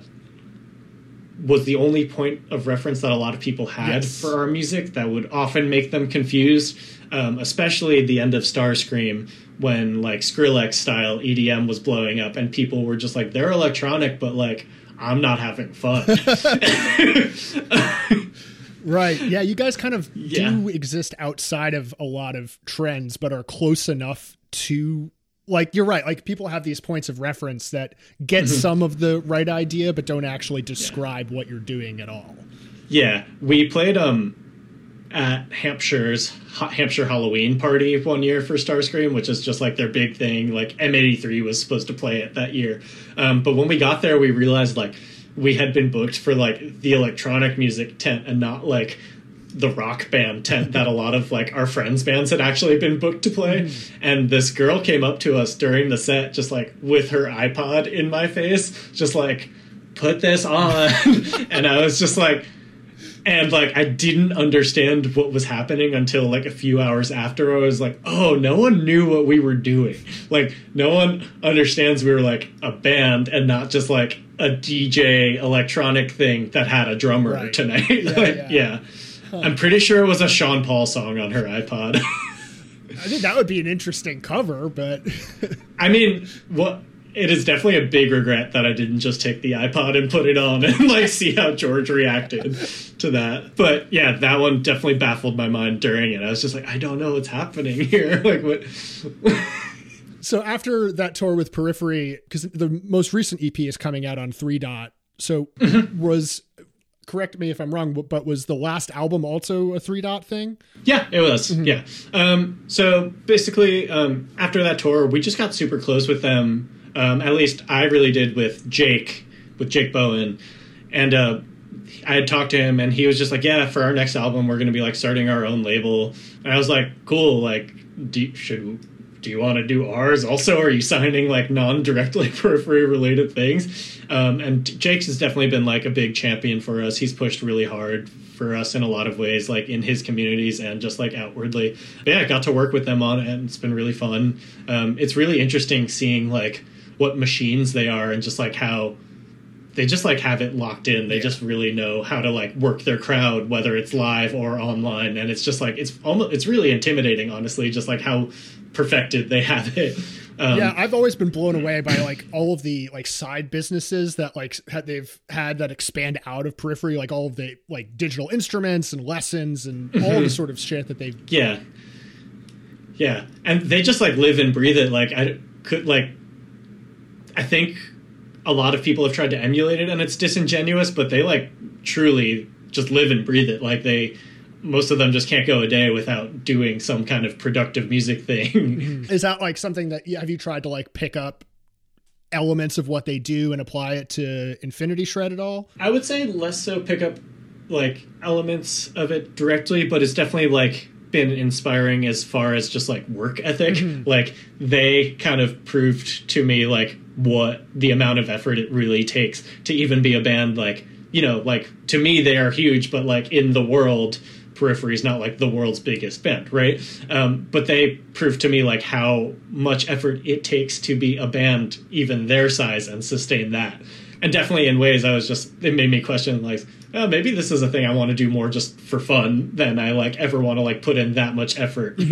was the only point of reference that a lot of people had yes. for our music that would often make them confused, um, especially the end of Starscream when like Skrillex style EDM was blowing up and people were just like, they're electronic, but like, I'm not having fun. right. Yeah. You guys kind of yeah. do exist outside of a lot of trends, but are close enough to like you're right like people have these points of reference that get mm-hmm. some of the right idea but don't actually describe yeah. what you're doing at all yeah we played um at hampshire's hampshire halloween party one year for starscream which is just like their big thing like m83 was supposed to play it that year um, but when we got there we realized like we had been booked for like the electronic music tent and not like the rock band tent that a lot of like our friends bands had actually been booked to play mm. and this girl came up to us during the set just like with her ipod in my face just like put this on and i was just like and like i didn't understand what was happening until like a few hours after i was like oh no one knew what we were doing like no one understands we were like a band and not just like a dj electronic thing that had a drummer right. tonight yeah, like, yeah. yeah. I'm pretty sure it was a Sean Paul song on her iPod. I think that would be an interesting cover, but I mean, what it is definitely a big regret that I didn't just take the iPod and put it on and like see how George reacted to that. But yeah, that one definitely baffled my mind during it. I was just like, I don't know what's happening here. like what So after that tour with Periphery, because the most recent EP is coming out on Three Dot. So mm-hmm. was correct me if I'm wrong, but was the last album also a Three Dot thing? Yeah, it was. Mm-hmm. Yeah. Um, so basically, um, after that tour, we just got super close with them um, at least I really did with Jake, with Jake Bowen, and uh, I had talked to him, and he was just like, "Yeah, for our next album, we're going to be like starting our own label." And I was like, "Cool, like, do, should do you want to do ours also? Are you signing like non-directly periphery related things?" Um, and Jake's has definitely been like a big champion for us. He's pushed really hard for us in a lot of ways, like in his communities and just like outwardly. But yeah, I got to work with them on it, and it's been really fun. Um, it's really interesting seeing like what machines they are and just like how they just like have it locked in. They yeah. just really know how to like work their crowd, whether it's live or online. And it's just like it's almost it's really intimidating, honestly, just like how perfected they have it. Um, yeah, I've always been blown away by like all of the like side businesses that like had, they've had that expand out of periphery, like all of the like digital instruments and lessons and all the mm-hmm. sort of shit that they've. Yeah, yeah, and they just like live and breathe it. Like I could like I think a lot of people have tried to emulate it and it's disingenuous, but they like truly just live and breathe it. Like they most of them just can't go a day without doing some kind of productive music thing. Is that like something that have you tried to like pick up elements of what they do and apply it to Infinity Shred at all? I would say less so pick up like elements of it directly, but it's definitely like been inspiring as far as just like work ethic. Mm-hmm. Like they kind of proved to me like what the amount of effort it really takes to even be a band like you know like to me they are huge but like in the world periphery is not like the world's biggest band right um, but they proved to me like how much effort it takes to be a band even their size and sustain that and definitely in ways i was just it made me question like oh, maybe this is a thing i want to do more just for fun than i like ever want to like put in that much effort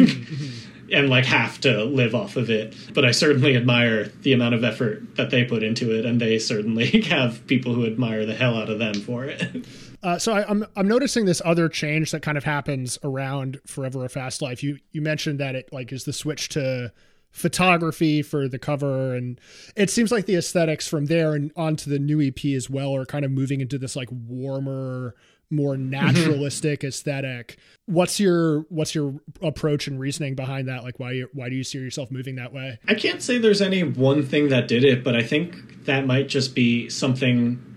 and like have to live off of it. But I certainly admire the amount of effort that they put into it, and they certainly have people who admire the hell out of them for it. Uh, so I, am I'm, I'm noticing this other change that kind of happens around Forever a Fast Life. You you mentioned that it like is the switch to photography for the cover and it seems like the aesthetics from there and onto the new EP as well are kind of moving into this like warmer more mm-hmm. naturalistic mm-hmm. aesthetic. What's your what's your approach and reasoning behind that? Like why you, why do you see yourself moving that way? I can't say there's any one thing that did it, but I think that might just be something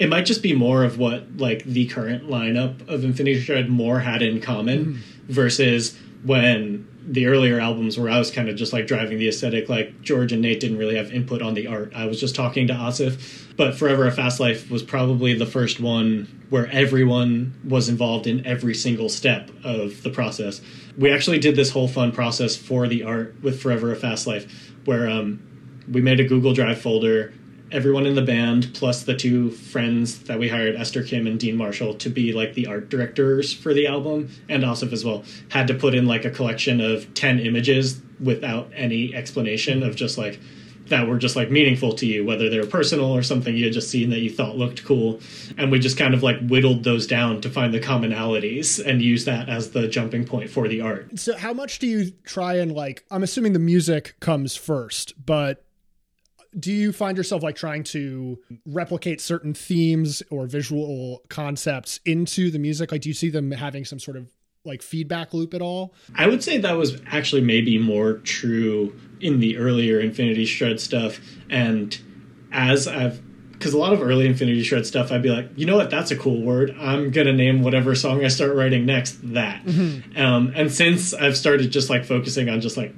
it might just be more of what like the current lineup of Infinity Shred more had in common mm-hmm. versus when the earlier albums where I was kind of just like driving the aesthetic, like George and Nate didn't really have input on the art. I was just talking to Asif. But Forever a Fast Life was probably the first one where everyone was involved in every single step of the process. We actually did this whole fun process for the art with Forever a Fast Life, where um, we made a Google Drive folder everyone in the band plus the two friends that we hired esther kim and dean marshall to be like the art directors for the album. And asif as well. Had to put in like a collection of 10 images without any explanation of just like that were just like meaningful to you whether they were personal or something you had just seen that you thought looked cool. And we just kind of like whittled those down to find the commonalities and use that as the jumping point for the art. So how much do you try and like i'm assuming the music comes first but do you find yourself like trying to replicate certain themes or visual concepts into the music? Like do you see them having some sort of like feedback loop at all? I would say that was actually maybe more true in the earlier infinity shred stuff. And as i've because a lot of early infinity shred stuff i'd be like you know what? That's a cool word. I'm gonna name whatever song i start writing next that. Mm-hmm. um, and since i've started just like focusing on just like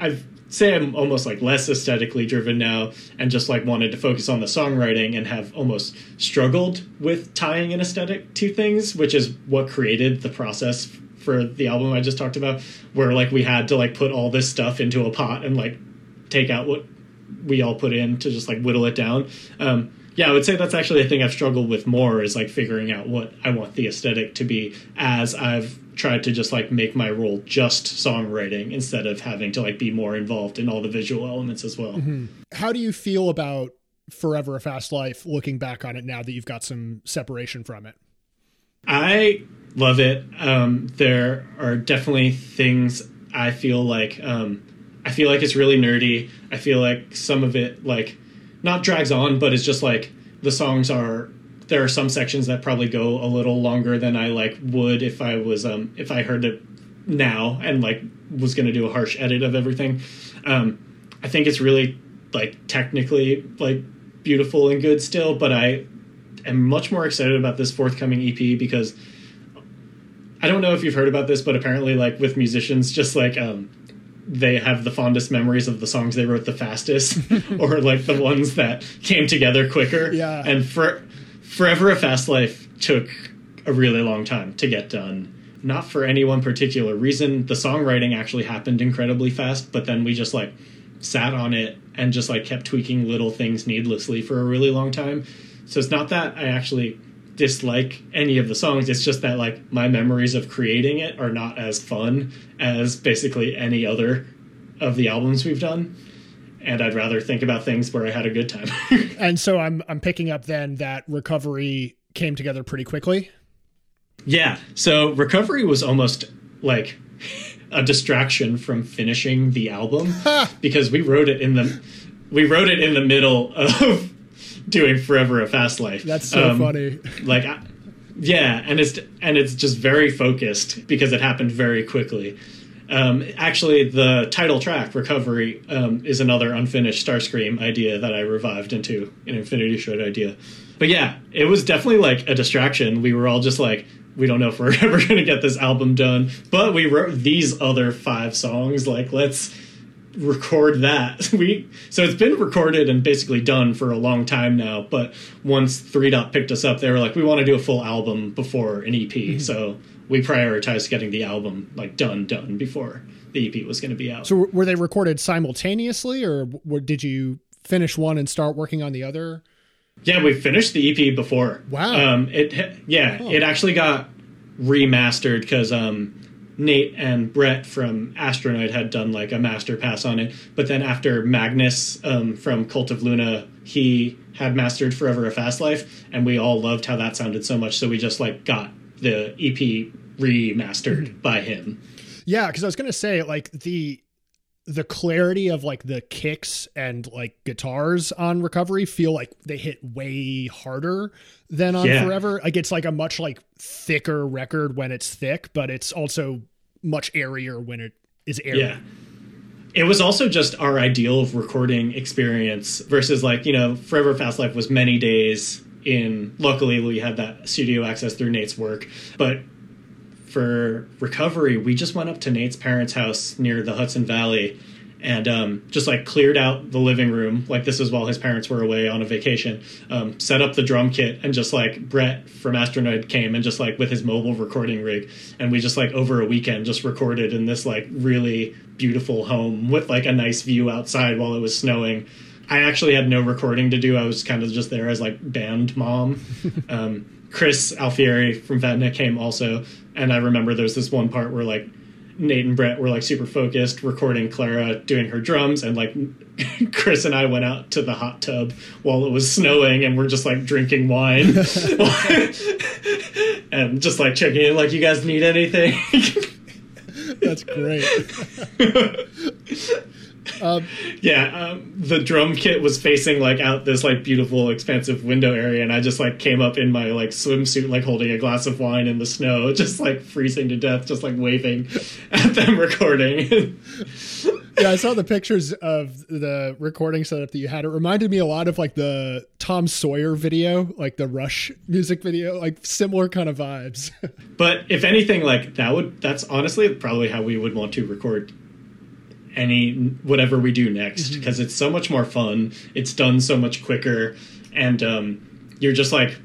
I've say I'm almost like less aesthetically driven now and just like wanted to focus on the songwriting and have almost struggled with tying an aesthetic to things, which is what created the process for the album I just talked about, where like we had to like put all this stuff into a pot and like take out what we all put in to just like whittle it down. Um, yeah, I would say that's actually a thing I've struggled with more is like figuring out what I want the aesthetic to be as I've tried to just like make my role just songwriting instead of having to like be more involved in all the visual elements as well. Mm-hmm. How do you feel about Forever a Fast Life looking back on it now that you've got some separation from it? I love it. Um, there are definitely things I feel like um, I feel like it's really nerdy. I feel like some of it like not drags on, but it's just like the songs are there are some sections that probably go a little longer than I like would if I was um if I heard it now and like was going to do a harsh edit of everything. Um, I think it's really like technically like beautiful and good still, but I am much more excited about this forthcoming EP because I don't know if you've heard about this, but apparently like with musicians, just like um, they have the fondest memories of the songs they wrote the fastest or like the ones that came together quicker. Yeah. And for Forever a Fast Life took a really long time to get done. Not for any one particular reason. The songwriting actually happened incredibly fast, but then we just like sat on it and just like kept tweaking little things needlessly for a really long time. So it's not that I actually dislike any of the songs. It's just that like my memories of creating it are not as fun as basically any other of the albums we've done. And I'd rather think about things where I had a good time. and so I'm I'm picking up then that recovery came together pretty quickly. Yeah. So recovery was almost like a distraction from finishing the album because we wrote it in the we wrote it in the middle of doing Forever a Fast Life. That's so um, funny. Like, yeah, and it's and it's just very focused because it happened very quickly. Um, actually, the title track "Recovery" um, is another unfinished Starscream idea that I revived into an Infinity Shred idea. But yeah, it was definitely like a distraction. We were all just like, we don't know if we're ever going to get this album done, but we wrote these other five songs. Like, let's record that. We so it's been recorded and basically done for a long time now. But once Three Dot picked us up, they were like, "We want to do a full album before an EP." Mm-hmm. So we prioritized getting the album like done, done before the EP was going to be out. So were they recorded simultaneously, or did you finish one and start working on the other? Yeah, we finished the EP before. Wow. Um, it yeah, it actually got remastered because um, Nate and Brett from Astronoid had done like a master pass on it, but then after Magnus um, from Cult of Luna, he had mastered Forever a Fast Life, and we all loved how that sounded so much, so we just like got the EP remastered mm-hmm. by him. Yeah, because I was gonna say like the the clarity of like the kicks and like guitars on recovery feel like they hit way harder than on yeah. forever like it's like a much like thicker record when it's thick but it's also much airier when it is airy yeah it was also just our ideal of recording experience versus like you know forever fast life was many days in luckily we had that studio access through nate's work but for recovery, we just went up to Nate's parents' house near the Hudson Valley and um, just like cleared out the living room. Like this was while his parents were away on a vacation. Um, set up the drum kit and just like Brett from Astronoid came and just like with his mobile recording rig, and we just like over a weekend just recorded in this like really beautiful home with like a nice view outside while it was snowing. I actually had no recording to do. I was kind of just there as like band mom. Um, Chris Alfieri from Vattnet came also, and I remember there's this one part where like Nate and Brett were like super focused recording Clara doing her drums, and like Chris and I went out to the hot tub while it was snowing, and we're just like drinking wine and just like checking in, like, you guys need anything? That's great. Um, yeah, um, the drum kit was facing like out this like beautiful, expansive window area, and I just like came up in my like swimsuit, like holding a glass of wine in the snow, just like freezing to death, just like waving at them recording. yeah, I saw the pictures of the recording setup that you had. It reminded me a lot of like the Tom Sawyer video, like the Rush music video, like similar kind of vibes. but if anything, like that would that's honestly probably how we would want to record any whatever we do next because mm-hmm. it's so much more fun. It's done so much quicker, and um, you're just like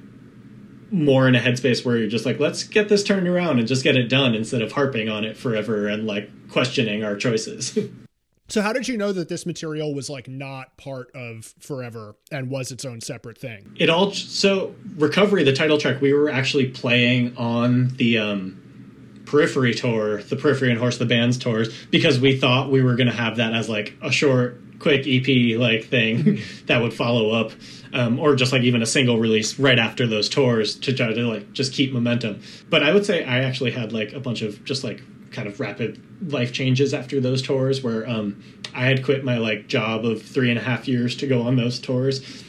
more in a headspace where you're just like, let's get this turned around and just get it done instead of harping on it forever and like questioning our choices. so how did you know that this material was like not part of Forever and was its own separate thing? It all so Recovery, the title track, we were actually playing on the um Periphery tour, the Periphery and Horse the Band's tours, because we thought we were going to have that as like a short, quick EP like thing that would follow up, um, or just like even a single release right after those tours to try to like just keep momentum. But I would say I actually had like a bunch of just like kind of rapid life changes after those tours where um, I had quit my like job of three and a half years to go on those tours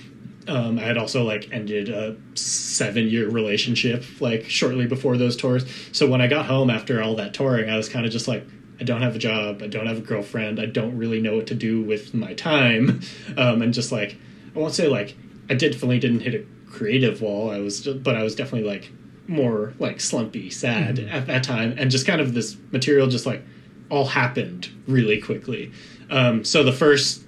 um, I had also like ended a seven year relationship like shortly before those tours. So when I got home after all that touring, I was kind of just like, I don't have a job, I don't have a girlfriend, I don't really know what to do with my time, um, and just like I won't say like I definitely didn't hit a creative wall. I was, just, but I was definitely like more like slumpy, sad mm-hmm. at that time, and just kind of this material just like all happened really quickly. Um, so the first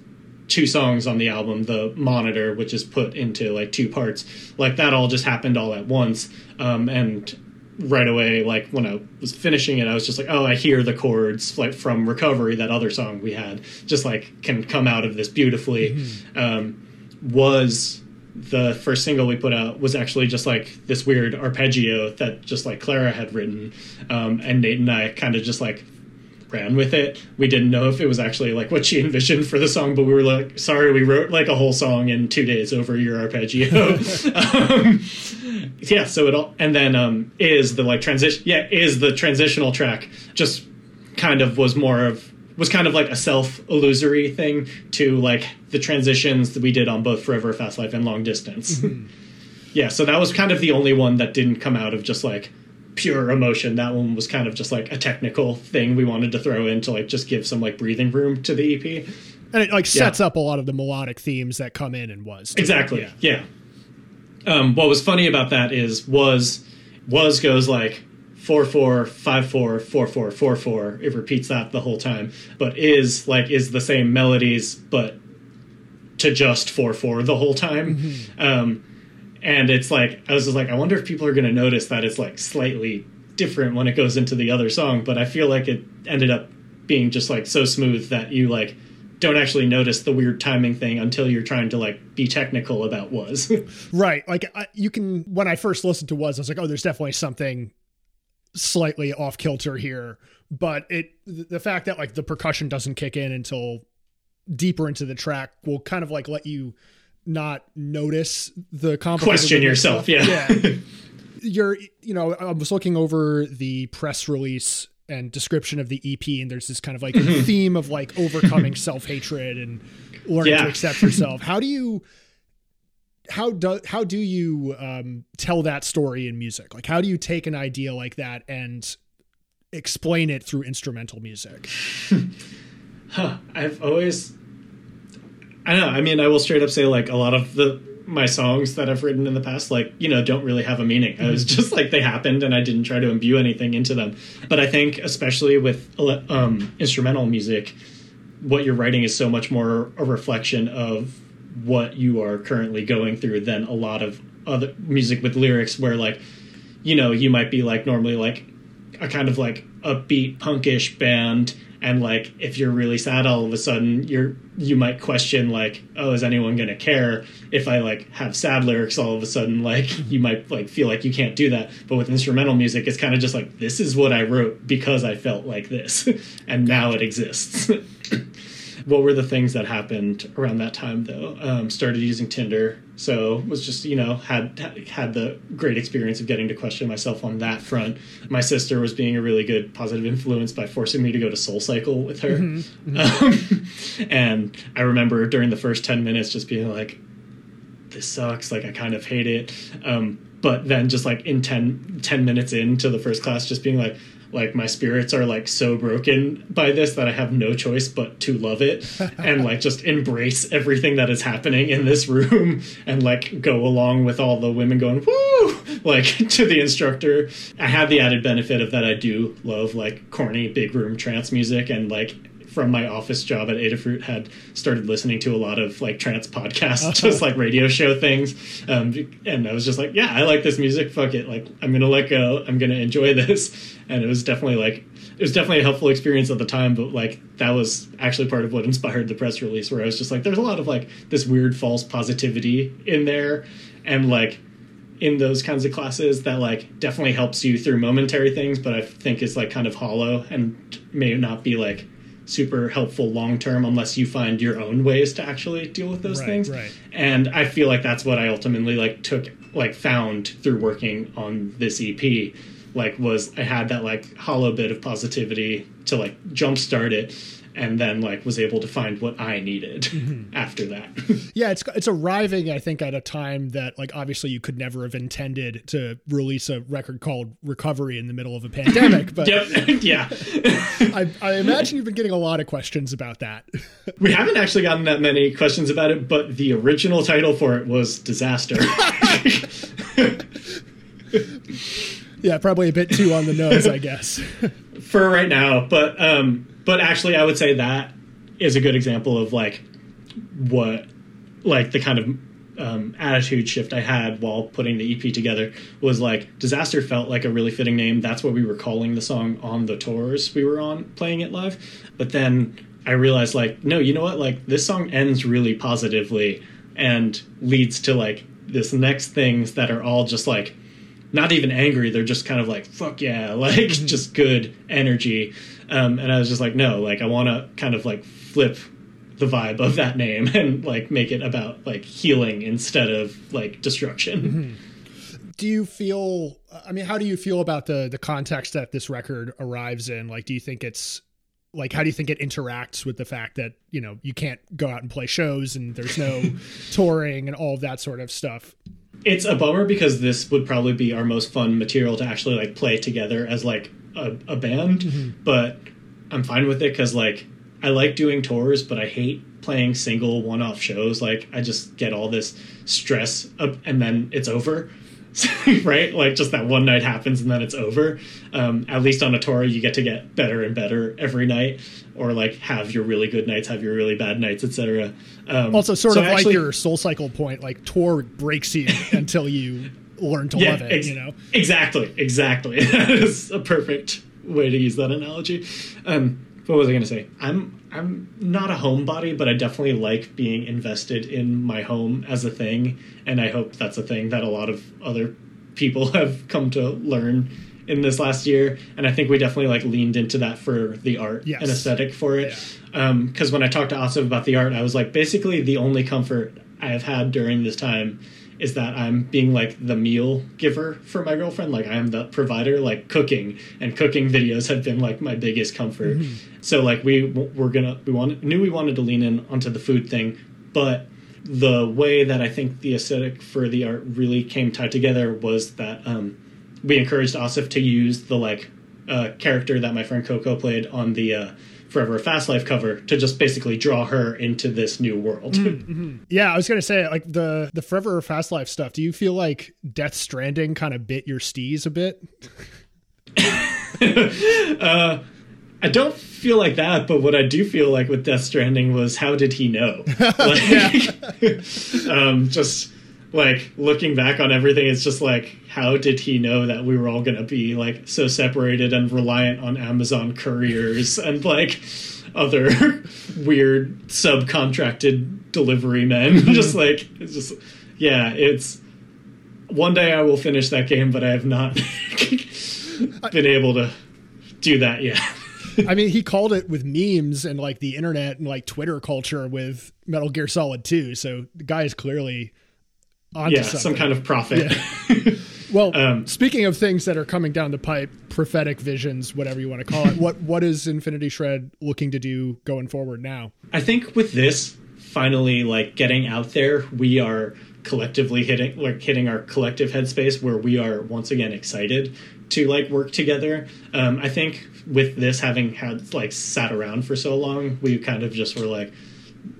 two songs on the album, the monitor, which is put into like two parts, like that all just happened all at once. Um, and right away, like when I was finishing it, I was just like, oh, I hear the chords like from Recovery, that other song we had, just like can come out of this beautifully. Mm-hmm. Um, was the first single we put out was actually just like this weird arpeggio that just like Clara had written, um, and Nate and I kind of just like ran with it. We didn't know if it was actually like what she envisioned for the song, but we were like, sorry, we wrote like a whole song in two days over your arpeggio. um, yeah, so it all, and then um, is the like transition, yeah, is the transitional track just kind of was more of was kind of like a self illusory thing to like the transitions that we did on both Forever Fast Life and Long Distance. Mm-hmm. yeah, so that was kind of the only one that didn't come out of just like pure emotion. That one was kind of just like a technical thing we wanted to throw in to like just give some like breathing room to the EP. And it like sets yeah. up a lot of the melodic themes that come in and was too. exactly yeah. yeah. Um, what was funny about that is was was goes like four four five four four four four four. It repeats that the whole time, but is like is the same melodies but to just four four the whole time. Mm-hmm. Um, and it's like I was just like, I wonder if people are going to notice that it's like slightly different when it goes into the other song. But I feel like it ended up being just like so smooth that you like don't actually notice the weird timing thing until you're trying to like be technical about was right like I, you can when i first listened to was i was like oh there's definitely something slightly off kilter here but it the fact that like the percussion doesn't kick in until deeper into the track will kind of like let you not notice the question yourself. Yeah. yeah. You're, you know, I was looking over the press release and description of the EP, and there's this kind of like mm-hmm. theme of like overcoming self hatred and learning yeah. to accept yourself. How do you? How do how do you um, tell that story in music? Like, how do you take an idea like that and explain it through instrumental music? huh. I've always I know. I mean, I will straight up say like a lot of the my songs that I've written in the past, like you know, don't really have a meaning. I was mm-hmm. just like they happened, and I didn't try to imbue anything into them. But I think, especially with um, instrumental music, what you're writing is so much more a reflection of what you are currently going through than a lot of other music with lyrics, where like you know you might be like normally like a kind of like upbeat punkish band and like if you're really sad all of a sudden you're you might question like oh is anyone going to care if i like have sad lyrics all of a sudden? Like you might like feel like you can't do that. But with instrumental music it's kind of just like this is what i wrote because i felt like this. And now it exists what were the things that happened around that time though? Um, started using tinder. So was just you know had had the great experience of getting to question myself on that front. My sister was being a really good positive influence by forcing me to go to soul cycle with her. Mm-hmm. Mm-hmm. Um, and i remember during the first 10 minutes just being like this sucks. Like i kind of hate it. Um, but then just like in 10, 10 minutes into the first class just being like like my spirits are like so broken by this that I have no choice but to love it and like just embrace everything that is happening in this room and like go along with all the women going woo like to the instructor. I have the added benefit of that I do love like corny big room trance music and like from my office job at Adafruit had started listening to a lot of like trance podcasts, just like radio show things. Um, and I was just like, yeah, I like this music. Fuck it. Like, I'm going to let go. I'm going to enjoy this. And it was definitely like, it was definitely a helpful experience at the time, but like that was actually part of what inspired the press release where I was just like, there's a lot of like this weird false positivity in there. And like, in those kinds of classes that like definitely helps you through momentary things, but I think is like kind of hollow and may not be like super helpful long term unless you find your own ways to actually deal with those Right, things. right. And I feel like that's what I ultimately like took like found through working on this EP. Like was I had that like hollow bit of positivity to like jumpstart it and then like was able to find what I needed Mm-hmm. after that. Yeah, it's it's arriving, I think, at a time that like obviously you could never have intended to release a record called Recovery in the middle of a pandemic. But yeah. I, I imagine you've been getting a lot of questions about that. We haven't actually gotten that many questions about it, but the original title for it was Disaster. yeah, probably a bit too on the nose, I guess. for right now, but um but actually I would say that is a good example of like what like the kind of um, attitude shift I had while putting the EP together was like disaster felt like a really fitting name. That's what we were calling the song on the tours we were on playing it live. But then I realized like no, you know what? Like this song ends really positively and leads to like this next things that are all just like not even angry they're just kind of like fuck yeah like just good energy um, and i was just like no like i want to kind of like flip the vibe of that name and like make it about like healing instead of like destruction do you feel? I mean, how do you feel about the the context that this record arrives in? Like, do you think it's like how do you think it interacts with the fact that you know you can't go out and play shows and there's no touring and all of that sort of stuff? it's a bummer because this would probably be our most fun material to actually like play together as like a, a band but i'm fine with it because like i like doing tours but i hate playing single one-off shows. Like i just get all this stress up and then it's over right? Like just that one night happens and then it's over. Um, at least on a tour you get to get better and better every night or like have your really good nights have your really bad nights etc um, Also, sort so of actually- like your SoulCycle point, like tour breaks you until you learn to love it. ex- you know, Exactly, exactly. that is a perfect way to use that analogy. Um, what was I going to say? I'm I'm not a homebody, but I definitely like being invested in my home as a thing, and I hope that's a thing that a lot of other people have come to learn in this last year. And I think we definitely like leaned into that for the art Yes. and aesthetic for it. Because when I talked to Asif about the art, I was like, basically the only comfort I have had during this time is that I'm being like the meal giver for my girlfriend. Like I am the provider, like cooking and cooking videos have been like my biggest comfort. So like we we're gonna we wanted knew we wanted to lean in onto the food thing, but the way that I think the aesthetic for the art really came tied together was that um, we encouraged Asif to use the like uh, character that my friend Coco played on the uh, Forever a Fast Life cover to just basically draw her into this new world. yeah. I was gonna say like the the Forever or Fast Life stuff. Do you feel like Death Stranding kind of bit your steez a bit? I don't feel like that, but what I do feel like with Death Stranding was how did he know? Like, um, just like looking back on everything, it's just like how did he know that we were all to be like so separated and reliant on Amazon couriers and like other weird subcontracted delivery men? just like it's just yeah, it's one day I will finish that game, but I have not been able to do that yet. I mean, he called it with memes and like the internet and like Twitter culture with Metal Gear Solid 2. So the guy is clearly yeah, something. some kind of prophet. Well, um, speaking of things that are coming down the pipe, prophetic visions, whatever you want to call it, what what is Infinity Shred looking to do going forward now? I think with this finally like getting out there, we are collectively hitting like hitting our collective headspace where we are once again excited to like work together. Um, I think with this having had like sat around for so long, we kind of just were like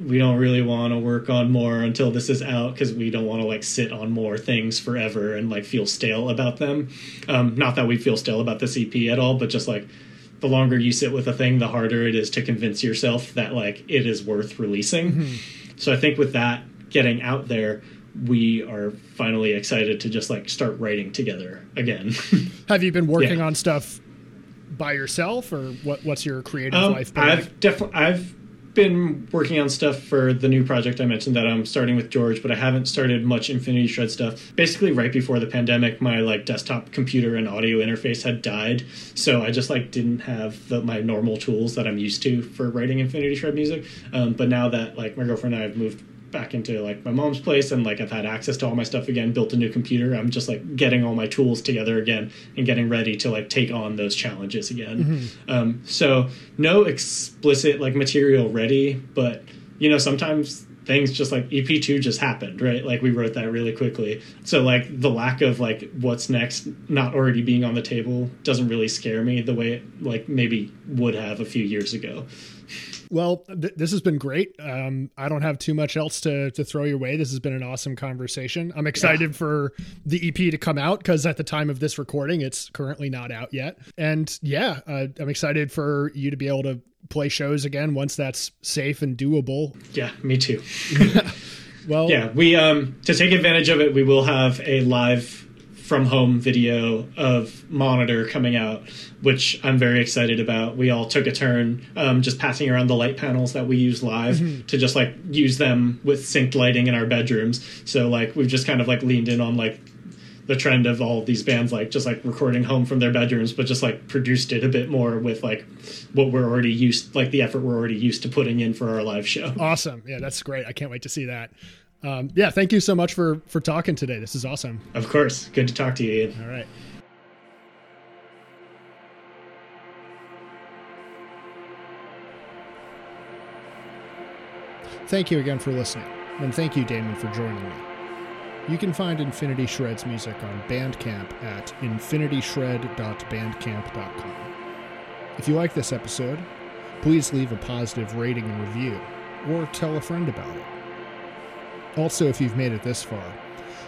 we don't really want to work on more until this is out because we don't want to like sit on more things forever and like feel stale about them. Um, not that we feel stale about the EP at all, but just like the longer you sit with a thing, the harder it is to convince yourself that like it is worth releasing. So I think with that getting out there, we are finally excited to just like start writing together again. Have you been working Yeah. on stuff by yourself, or what? What's your creative Um, life been? I've definitely I've been working on stuff for the new project I mentioned that I'm starting with George, but I haven't started much Infinity Shred stuff. Basically, right before the pandemic, my like desktop computer and audio interface had died, so I just like didn't have the, my normal tools that I'm used to for writing Infinity Shred music. Um, but now that like my girlfriend and I have moved back into like my mom's place and like I've had access to all my stuff again, built a new computer. I'm just like getting all my tools together again and getting ready to like take on those challenges again. Mm-hmm. Um, so no explicit like material ready, but you know sometimes things just like EP2 just happened, right? Like we wrote that really quickly. So like the lack of like what's next not already being on the table doesn't really scare me the way it like maybe would have a few years ago. Well, th- this has been great. Um, I don't have too much else to, to throw your way. This has been an awesome conversation. I'm excited yeah. for the EP to come out because at the time of this recording, it's currently not out yet. And yeah, uh, I'm excited for you to be able to play shows again once that's safe and doable. Yeah, me too. well, yeah, we um to take advantage of it, we will have a live from home video of Monitor coming out, which I'm very excited about. We all took a turn um, just passing around the light panels that we use live mm-hmm. to just like use them with synced lighting in our bedrooms. So like we've just kind of like leaned in on like the trend of all of these bands like just like recording home from their bedrooms but just like produced it a bit more with like what we're already used like the effort we're already used to putting in for our live show awesome yeah that's great i can't wait to see that um, yeah, thank you so much for for talking today. This is awesome. Of course, good to talk to you, Ian. All right. Thank you again for listening, and thank you, Damon, for joining me. You can find Infinity Shred's music on Bandcamp at infinityshred.bandcamp.com. If you like this episode, please leave a positive rating and review, or tell a friend about it. Also, if you've made it this far,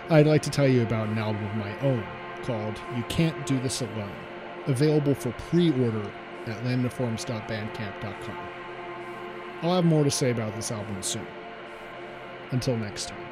I'd like to tell you about an album of my own called You Can't Do This Alone, available for pre order at lambdaforms.bandcamp.com. I'll have more to say about this album soon. Until next time.